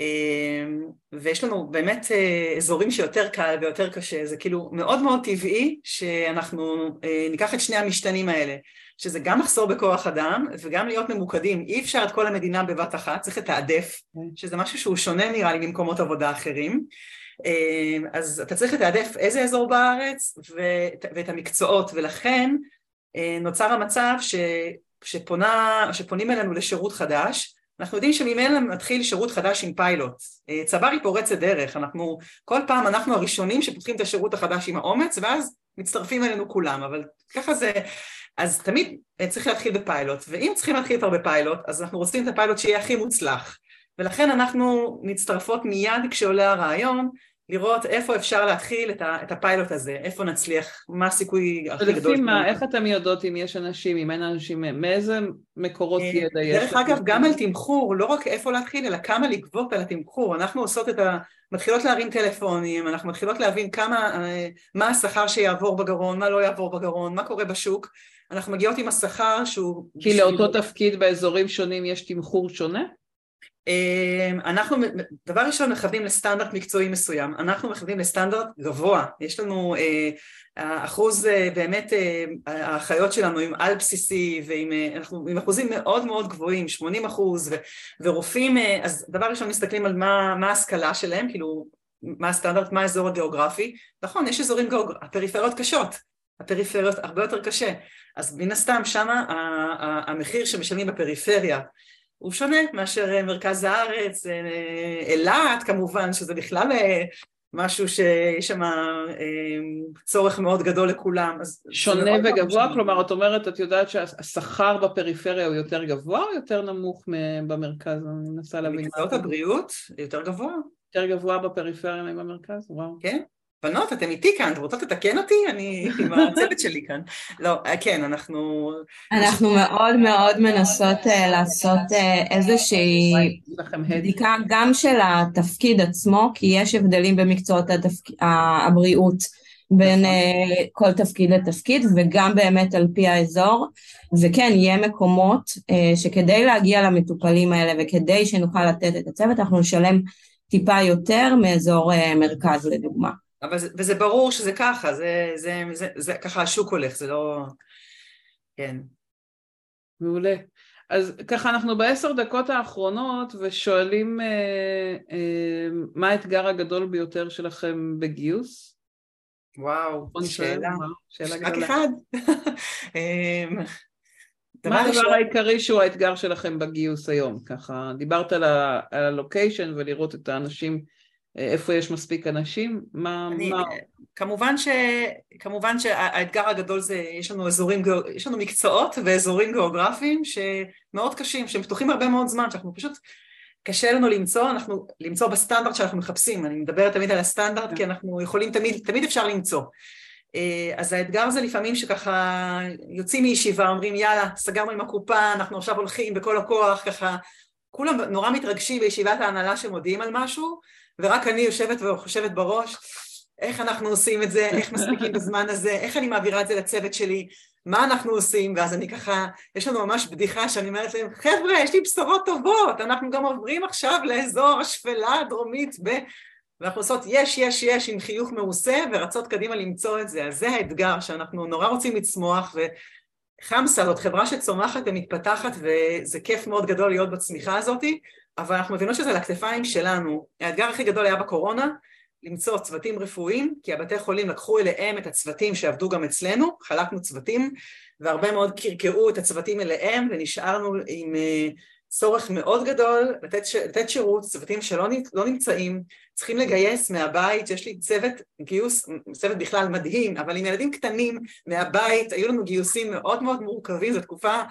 אמ, ויש לנו באמת אה, אזורים שיותר קל ויותר קשה, זה כאילו מאוד מאוד טבעי שאנחנו אה, ניקח את שני המשתנים האלה, שזה גם מחסור בכוח אדם וגם להיות ממוקדים, אי אפשר את כל המדינה בבת אחת, צריך לתעדף, כן. שזה משהו שהוא שונה נראה לי ממקומות עבודה אחרים, אז אתה צריך לתעדף איזה אזור בארץ ואת, ואת המקצועות, ולכן אה, נוצר המצב ש, שפונה, שפונים אלינו לשירות חדש, אנחנו יודעים שממילא מתחיל שירות חדש עם פיילוט. אה, צבר היא פורצת דרך, אנחנו, כל פעם אנחנו הראשונים שפותחים את השירות החדש עם האומץ, ואז מצטרפים אלינו כולם, אבל ככה זה, אז תמיד אה, צריך להתחיל בפיילוט, ואם צריכים להתחיל כבר בפיילוט, אז אנחנו רוצים את הפיילוט שיהיה הכי מוצלח, ולכן אנחנו מצטרפות מיד כשעולה הרעיון, לראות איפה אפשר להתחיל את, ה, את הפיילוט הזה, איפה נצליח, מה הסיכוי הכי גדול. ולפי מה, איך אתן יודעות אם יש אנשים, אם אין אנשים, מאיזה מקורות אה, ידע יש? דרך אגב, גם על תמחור, לא רק איפה להתחיל, אלא כמה לגבות על התמחור. אנחנו עושות את ה... מתחילות להרים טלפונים, אנחנו מתחילות להבין כמה, אה, מה השכר שיעבור בגרון, מה לא יעבור בגרון, מה קורה בשוק. אנחנו מגיעות עם השכר שהוא... כי לאותו תפקיד באזורים שונים יש תמחור שונה? אמ, אנחנו דבר ראשון מכוונים לסטנדרט מקצועי מסוים, אנחנו מכוונים לסטנדרט גבוה, יש לנו אה, אחוז אה, באמת אה, האחיות שלנו עם על בסיסי ועם עם אחוזים מאוד מאוד גבוהים, 80 אחוז ורופאים, אז דבר ראשון מסתכלים על מה, מה ההשכלה שלהם, כאילו מה הסטנדרט, מה האזור הגיאוגרפי, נכון יש אזורים גיאוגרפיים, הפריפריות קשות, הפריפריות הרבה יותר קשה, אז מן הסתם שמה המחיר שמשלמים בפריפריה הוא שונה מאשר אה, מרכז הארץ, אה, אילת כמובן, שזה בכלל אה, משהו שיש שם צורך מאוד גדול לכולם. שונה וגבוה? כלומר, את אומרת, את יודעת שהשכר בפריפריה הוא יותר גבוה או יותר נמוך במרכז? אני מנסה להבין. מקצועות הבריאות יותר גבוה. יותר גבוה בפריפריה מבמרכז? וואו. כן. בנות, אתם איתי כאן, אתם רוצות לתקן אותי? אני עם הצוות שלי כאן. לא, אה, כן, אנחנו... אנחנו מאוד מאוד מנסות uh, לעשות uh, איזושהי בדיקה גם של התפקיד עצמו, כי יש הבדלים במקצועות. הבריאות בין uh, כל תפקיד לתפקיד, וגם באמת על פי האזור, וכן, יהיה מקומות uh, שכדי להגיע למטופלים האלה וכדי שנוכל לתת את הצוות, אנחנו נשלם טיפה יותר מאזור uh, מרכז לדוגמה. אבל זה, וזה ברור שזה ככה, זה, זה, זה, זה, זה ככה השוק הולך, זה לא... כן. מעולה. אז ככה אנחנו בעשר דקות האחרונות ושואלים אה, אה, מה האתגר הגדול ביותר שלכם בגיוס? וואו, שאלה, שאלה רק אחד. *laughs* אמ, מה הדבר העיקרי שהוא האתגר שלכם בגיוס היום? ככה, דיברת על הלוקיישן ולראות את האנשים, איפה יש מספיק אנשים? מה... אני, מה... כמובן, ש, כמובן שהאתגר הגדול זה, יש לנו אזורים, יש לנו מקצועות ואזורים גיאוגרפיים שמאוד קשים, שהם פתוחים הרבה מאוד זמן, שאנחנו פשוט, קשה לנו למצוא, אנחנו, למצוא בסטנדרט שאנחנו מחפשים, אני מדברת תמיד על הסטנדרט, כי אנחנו יכולים תמיד, תמיד אפשר למצוא. אה, אז האתגר זה לפעמים שככה יוצאים מישיבה, אומרים יאללה, סגרנו עם הקופה, אנחנו עכשיו הולכים בכל הכוח, ככה, כולם נורא מתרגשים בישיבת ההנהלה שמודיעים על משהו, ורק אני יושבת וחושבת בראש, איך אנחנו עושים את זה, איך מספיקים בזמן הזה, איך אני מעבירה את זה לצוות שלי, מה אנחנו עושים, ואז אני ככה, יש לנו ממש בדיחה שאני אומרת להם, חבר'ה, יש לי בשורות טובות, אנחנו גם עוברים עכשיו לאזור השפלה הדרומית ב... ואנחנו עושות יש, יש, יש עם חיוך מעושה ורצות קדימה למצוא את זה. אז זה האתגר שאנחנו נורא רוצים לצמוח וחמסה זאת חברה שצומחת ומתפתחת וזה כיף מאוד גדול להיות בצמיחה הזאת, אבל אנחנו מבינות שזה על הכתפיים שלנו. האתגר הכי גדול היה בקורונה, למצוא צוותים רפואיים, כי הבתי חולים לקחו אליהם את הצוותים שעבדו גם אצלנו, חלקנו צוותים, והרבה מאוד קרקעו את הצוותים אליהם ונשארנו עם אה, צורך מאוד גדול לתת, לתת שירות, צוותים שלא לא נמצאים, צריכים לגייס מהבית, יש לי צוות גיוס, צוות בכלל מדהים, אבל עם ילדים קטנים מהבית, היו לנו גיוסים מאוד מאוד מורכבים, זו תקופה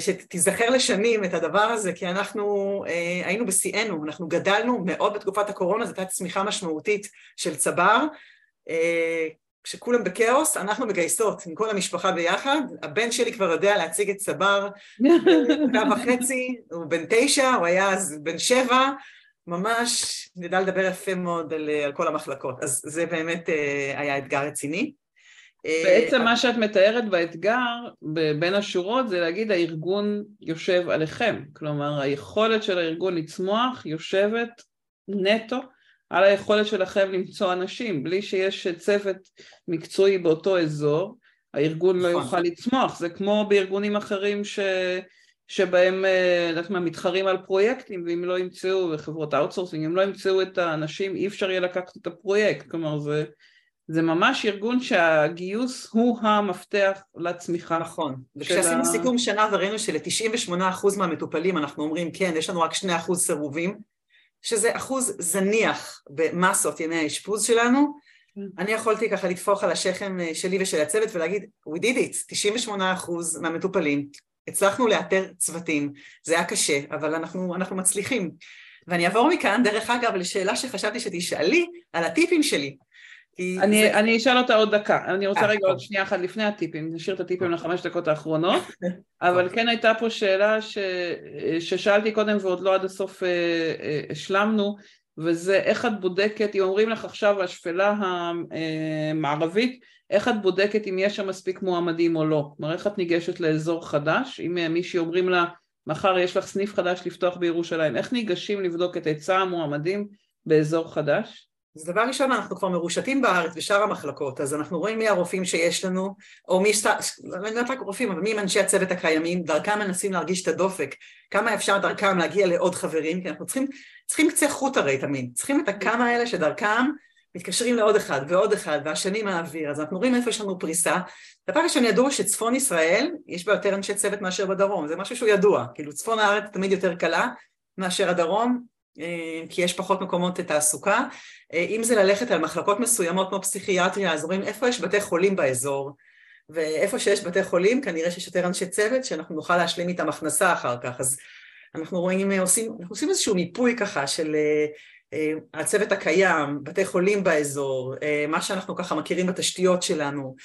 שתיזכר לשנים את הדבר הזה, כי אנחנו אה, היינו בשיאנו, אנחנו גדלנו מאוד בתקופת הקורונה, זו הייתה צמיחה משמעותית של צבר, אה, כשכולם בכאוס, אנחנו מגייסות עם כל המשפחה ביחד, הבן שלי כבר יודע להציג את צבר דקה וחצי, הוא בן תשע, הוא היה אז בן שבע, ממש נדע לדבר יפה מאוד על, על כל המחלקות, אז זה באמת היה אתגר רציני. בעצם מה שאת מתארת באתגר בין השורות זה להגיד הארגון יושב עליכם, כלומר היכולת של הארגון לצמוח יושבת נטו על היכולת שלכם למצוא אנשים, בלי שיש צוות מקצועי באותו אזור, הארגון לא נכון. יוכל לצמוח, זה כמו בארגונים אחרים ש... שבהם, אה, יודעת מה, מתחרים על פרויקטים ואם לא ימצאו, וחברות outsourcing, אם לא ימצאו את האנשים אי אפשר יהיה לקחת את הפרויקט, כלומר זה זה ממש ארגון שהגיוס הוא המפתח לצמיחה. נכון, וכשעשינו ה... סיכום שנה וראינו של-98% מהמטופלים אנחנו אומרים כן, יש לנו רק 2% סירובים, שזה אחוז זניח במסות ימי האשפוז שלנו, כן. אני יכולתי ככה לטפוח על השכם אה, שלי ושל הצוות ולהגיד, we did it, 98% מהמטופלים, הצלחנו לאתר צוותים, זה היה קשה, אבל אנחנו, אנחנו מצליחים. ואני אעבור מכאן, דרך אגב, לשאלה שחשבתי שתשאלי, על הטיפים שלי. אני, זה... אני אשאל אותה עוד דקה, אני רוצה 아, אה, רגע. עוד שנייה אחת לפני הטיפים, נשאיר את הטיפים לחמש דקות האחרונות, *laughs* אבל כן הייתה פה שאלה ש... ששאלתי קודם ועוד לא עד הסוף אה, אה, השלמנו, וזה איך את בודקת, אם אומרים לך עכשיו השפלה המערבית, איך את בודקת אם יש שם מספיק מועמדים או לא? כלומר איך את ניגשת לאזור חדש, אם מישהי אומרים לה מחר יש לך סניף חדש לפתוח בירושלים, איך ניגשים לבדוק את היצע המועמדים באזור חדש? אז דבר ראשון, אנחנו כבר מרושתים בארץ בשאר המחלקות, אז אנחנו רואים מי הרופאים שיש לנו, או מי. לא יודעת רק רופאים, אבל מי הם אנשי הצוות הקיימים, דרכם מנסים להרגיש את הדופק, כמה אפשר דרכם להגיע לעוד חברים, כי אנחנו צריכים, צריכים קצה חוט הרי תמיד, צריכים את הכמה האלה שדרכם מתקשרים לעוד אחד ועוד אחד, והשני מהאוויר, אז אנחנו רואים איפה יש לנו פריסה. דבר ראשון ידוע שצפון ישראל, יש בה יותר אנשי צוות מאשר בדרום, זה משהו שהוא ידוע, כאילו צפון הארץ תמיד יותר קלה מאשר הדרום, כי יש פחות מקומות תעסוקה. אה, אם זה ללכת על מחלקות מסוימות כמו פסיכיאטריה, אז רואים איפה יש בתי חולים באזור, ואיפה שיש בתי חולים כנראה שיש יותר אנשי צוות שאנחנו נוכל להשלים איתם הכנסה אחר כך. אז אנחנו רואים, אה, עושים, אנחנו עושים איזשהו מיפוי ככה של הצוות הקיים, בתי חולים באזור, מה שאנחנו ככה מכירים בתשתיות שלנו,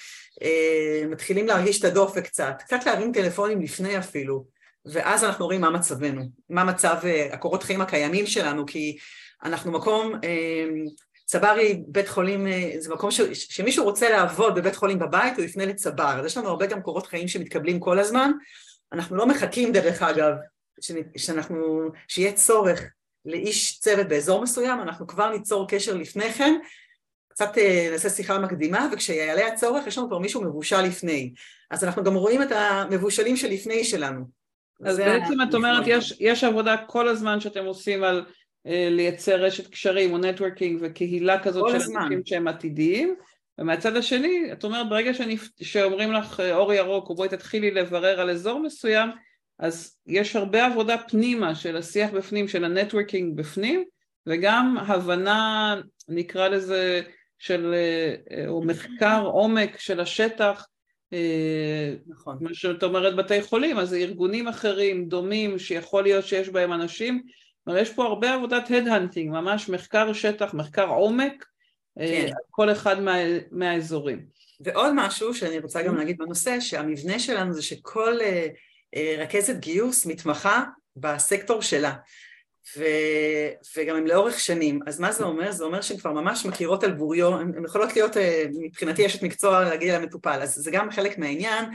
מתחילים להרגיש את הדופק קצת, קצת להרים טלפונים לפני אפילו. ואז אנחנו רואים מה מצבנו, מה מצב אה, הקורות חיים הקיימים שלנו, כי אנחנו מקום, אה, צברי בית חולים, אה, זה מקום ש, שמישהו רוצה לעבוד בבית חולים בבית, הוא יפנה לצבר, אז יש לנו הרבה גם קורות חיים שמתקבלים כל הזמן, אנחנו לא מחכים דרך אגב, שאנחנו, שיהיה צורך לאיש צוות באזור מסוים, אנחנו כבר ניצור קשר לפני כן, קצת נעשה שיחה מקדימה, וכשיעלה הצורך יש לנו כבר מישהו מבושל לפני. אז אנחנו גם רואים את המבושלים שלפני שלנו. אז בעצם את אומרת, יש, יש עבודה כל הזמן שאתם עושים על uh, לייצר רשת קשרים או נטוורקינג וקהילה כזאת של הזמן. אנשים שהם עתידיים, ומהצד השני, את אומרת, ברגע שאני, שאומרים לך אור ירוק, או בואי תתחילי לברר על אזור מסוים, אז יש הרבה עבודה פנימה של השיח בפנים, של ה networking בפנים, וגם הבנה, נקרא לזה, של, או מחקר עומק של השטח, נכון. מה שאת אומרת בתי חולים, אז ארגונים אחרים, דומים, שיכול להיות שיש בהם אנשים, כלומר יש פה הרבה עבודת headhunting, ממש מחקר שטח, מחקר עומק, כן. כל אחד מה, מהאזורים. ועוד משהו שאני רוצה גם להגיד בנושא, שהמבנה שלנו זה שכל רכזת גיוס מתמחה בסקטור שלה. ו... וגם הם לאורך שנים. אז מה זה אומר? זה אומר שהן כבר ממש מכירות על בוריו, הן יכולות להיות, מבחינתי אשת מקצוע להגיע למטופל, אז זה גם חלק מהעניין.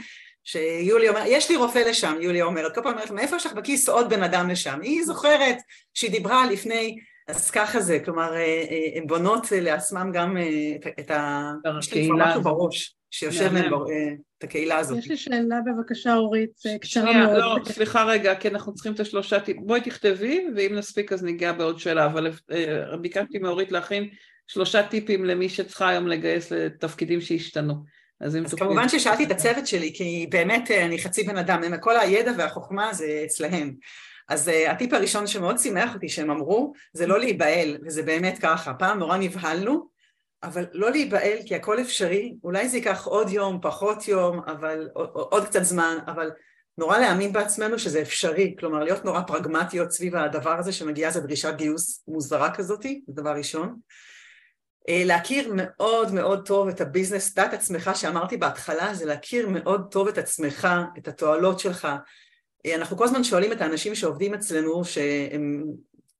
שיולי אומר, יש לי רופא לשם, יולי אומרת, כל פעם אומרת, מאיפה יש לך בכיס עוד בן אדם לשם? היא זוכרת שהיא דיברה לפני, אז ככה זה, כלומר, הן בונות לעצמן גם את ה... יש לי כבר משהו בראש. שיושב להם אה, את הקהילה הזאת. יש לי שאלה בבקשה אורית, אה, קצרה מאוד. לא, סליחה רגע, כי אנחנו צריכים את השלושה. בואי תכתבי, ואם נספיק אז ניגע בעוד שאלה, אבל אה, ביקשתי מאורית להכין שלושה טיפים למי שצריכה היום לגייס לתפקידים שהשתנו. אז, אז כמובן ששאלתי את הצוות שלי, כי באמת אני חצי בן אדם, כל הידע והחוכמה זה אצלהם. אז uh, הטיפ הראשון שמאוד שימח אותי שהם אמרו, זה לא להיבהל, וזה באמת ככה. פעם נורא נבהלנו, אבל לא להיבהל כי הכל אפשרי, אולי זה ייקח עוד יום, פחות יום, אבל עוד קצת זמן, אבל נורא להאמין בעצמנו שזה אפשרי, כלומר להיות נורא פרגמטיות סביב הדבר הזה שמגיעה איזו דרישת גיוס מוזרה כזאתי, זה דבר ראשון. אה, להכיר מאוד מאוד טוב את הביזנס, דעת עצמך שאמרתי בהתחלה, זה להכיר מאוד טוב את עצמך, את התועלות שלך. אה, אנחנו כל הזמן שואלים את האנשים שעובדים אצלנו, שהם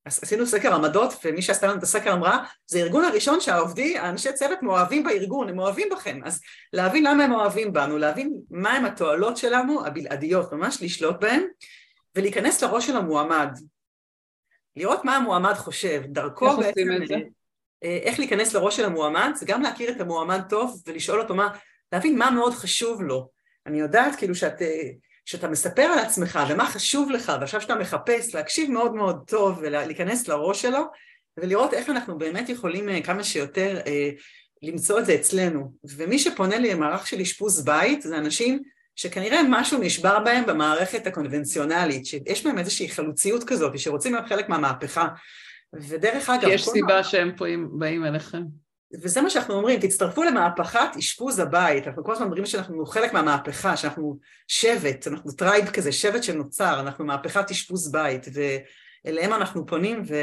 עשינו סקר עמדות, ומי שעשתה לנו את הסקר אמרה, זה הארגון הראשון שהעובדי, האנשי צוות מאוהבים בארגון, הם אוהבים בכם. אז להבין למה הם אוהבים בנו, להבין מהם התועלות שלנו הבלעדיות, ממש לשלוט בהם, ולהיכנס לראש של המועמד. לראות מה המועמד חושב, דרכו איך בעצם... אה, איך להיכנס לראש של המועמד, זה גם להכיר את המועמד טוב ולשאול אותו מה, להבין מה מאוד חשוב לו. אני יודעת כאילו שאת אה, כשאתה מספר על עצמך ומה חשוב לך, ועכשיו שאתה מחפש, להקשיב מאוד מאוד טוב ולהיכנס לראש שלו, ולראות איך אנחנו באמת יכולים אה, כמה שיותר אה, למצוא את זה אצלנו. ומי שפונה לי למערך של אשפוז בית, זה אנשים שכנראה משהו נשבר בהם במערכת הקונבנציונלית, שיש בהם איזושהי חלוציות כזאת, שרוצים להיות חלק מהמהפכה. ודרך אגב... יש סיבה מה... שהם פה באים אליכם. וזה מה שאנחנו אומרים, תצטרפו למהפכת אשפוז הבית, אנחנו כל הזמן אומרים שאנחנו חלק מהמהפכה, שאנחנו שבט, אנחנו tribe כזה, שבט שנוצר, אנחנו מהפכת אשפוז בית, ואליהם אנחנו פונים, ו...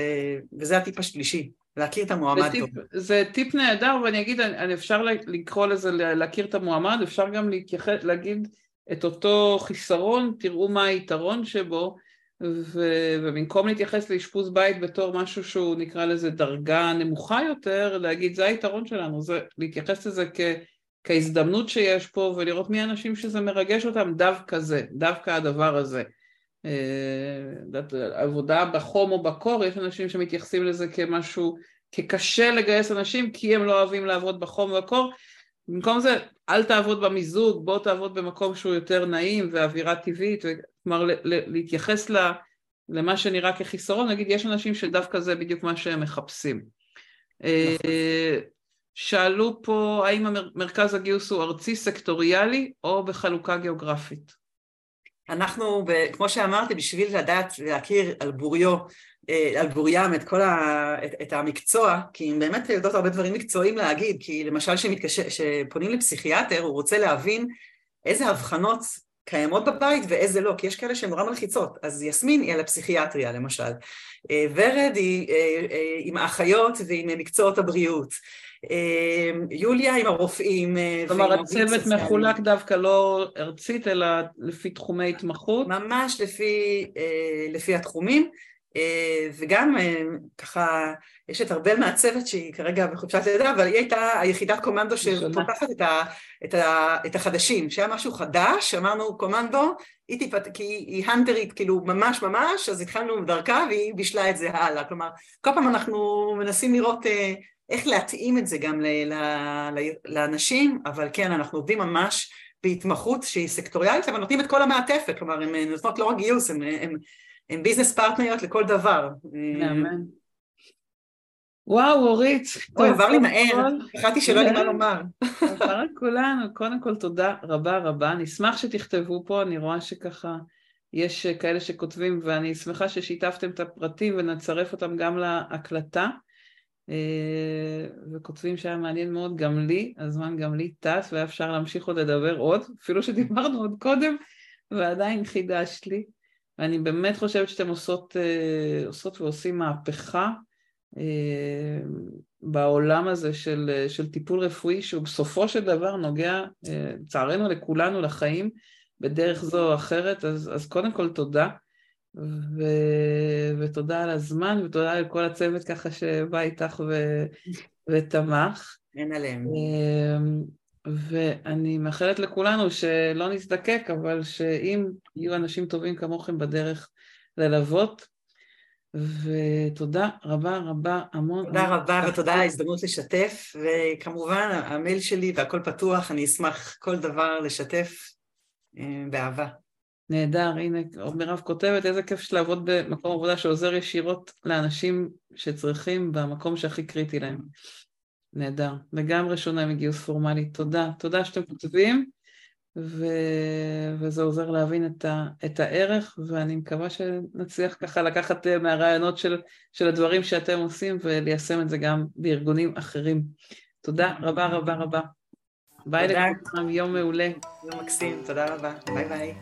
וזה הטיפ השלישי, להכיר את המועמד טוב. זה טיפ נהדר, ואני אגיד, אפשר לקרוא לזה להכיר את המועמד, אפשר גם להתייחס, להגיד את אותו חיסרון, תראו מה היתרון שבו, ו... ובמקום להתייחס לאשפוז בית בתור משהו שהוא נקרא לזה דרגה נמוכה יותר, להגיד זה היתרון שלנו, זה להתייחס לזה כ... כהזדמנות שיש פה ולראות מי האנשים שזה מרגש אותם, דווקא זה, דווקא הדבר הזה. אה, עבודה בחום או בקור, יש אנשים שמתייחסים לזה כמשהו, כקשה לגייס אנשים כי הם לא אוהבים לעבוד בחום ובקור, במקום זה אל תעבוד במיזוג, בוא תעבוד במקום שהוא יותר נעים ואווירה טבעית, כלומר להתייחס למה שנראה כחיסרון, נגיד יש אנשים שדווקא זה בדיוק מה שהם מחפשים. נכון. שאלו פה האם מרכז הגיוס הוא ארצי סקטוריאלי או בחלוקה גיאוגרפית. אנחנו, כמו שאמרתי, בשביל לדעת להכיר על בוריו, אה, על בוריים את כל ה... את, את המקצוע, כי הם באמת יודעות הרבה דברים מקצועיים להגיד, כי למשל כשפונים לפסיכיאטר, הוא רוצה להבין איזה הבחנות קיימות בבית ואיזה לא, כי יש כאלה שהן נורא מלחיצות. אז יסמין היא על הפסיכיאטריה למשל, אה, ורד היא אה, אה, עם האחיות ועם מקצועות הבריאות, יוליה עם הרופאים. כלומר הצוות מחולק דווקא לא ארצית אלא לפי תחומי התמחות? ממש לפי, לפי התחומים. אה, וגם אה, ככה, יש את ארבל מהצוות שהיא כרגע בחופשת לידה, אבל היא הייתה היחידת קומנדו שפותחת את, את, את החדשים, שהיה משהו חדש, אמרנו קומנדו, היא טיפת, כי היא הנטרית כאילו ממש ממש, אז התחלנו דרכה והיא בישלה את זה הלאה, כלומר כל פעם אנחנו מנסים לראות אה, איך להתאים את זה גם לאנשים, אבל כן, אנחנו עובדים ממש בהתמחות שהיא סקטוריאלית, אבל נותנים את כל המעטפת, כלומר הן נותנות לא רק גיוס, הן הן ביזנס פרטנריות לכל דבר. וואו, אורית. אוי, עבר לי מהר, פחדתי שלא יודעים מה לומר. עבר לכולנו, קודם כל תודה רבה רבה, נשמח שתכתבו פה, אני רואה שככה יש כאלה שכותבים ואני שמחה ששיתפתם את הפרטים ונצרף אותם גם להקלטה. אה, וכותבים שהיה מעניין מאוד גם לי, הזמן גם לי טס והיה אפשר להמשיך עוד לדבר עוד, אפילו שדיברנו עוד קודם ועדיין חידשת לי. ואני באמת חושבת שאתם עושות, אה, עושות ועושים מהפכה אה, בעולם הזה של, של טיפול רפואי שהוא בסופו של דבר נוגע לצערנו לכולנו לחיים בדרך זו או אחרת, אז, אז קודם כל תודה. ו... ותודה על הזמן ותודה לכל הצוות ככה שבא איתך ו... ותמך. אין עליהם. ואני מאחלת לכולנו שלא נזדקק, אבל שאם יהיו אנשים טובים כמוכם בדרך ללוות, ותודה רבה רבה המון. תודה המון רבה ותודה על ההזדמנות לשתף, וכמובן המייל שלי והכל פתוח, אני אשמח כל דבר לשתף אה, באהבה. נהדר, הנה מירב כותבת, איזה כיף לעבוד במקום עבודה שעוזר ישירות לאנשים שצריכים במקום שהכי קריטי להם. נהדר, לגמרי שונה מגיוס פורמלי, תודה, תודה שאתם כותבים, ו... וזה עוזר להבין את, ה... את הערך, ואני מקווה שנצליח ככה לקחת אה, מהרעיונות של, של הדברים שאתם עושים וליישם את זה גם בארגונים אחרים. תודה רבה רבה רבה. ביי לכולם, יום מעולה. יום מקסים, תודה רבה, ביי ביי.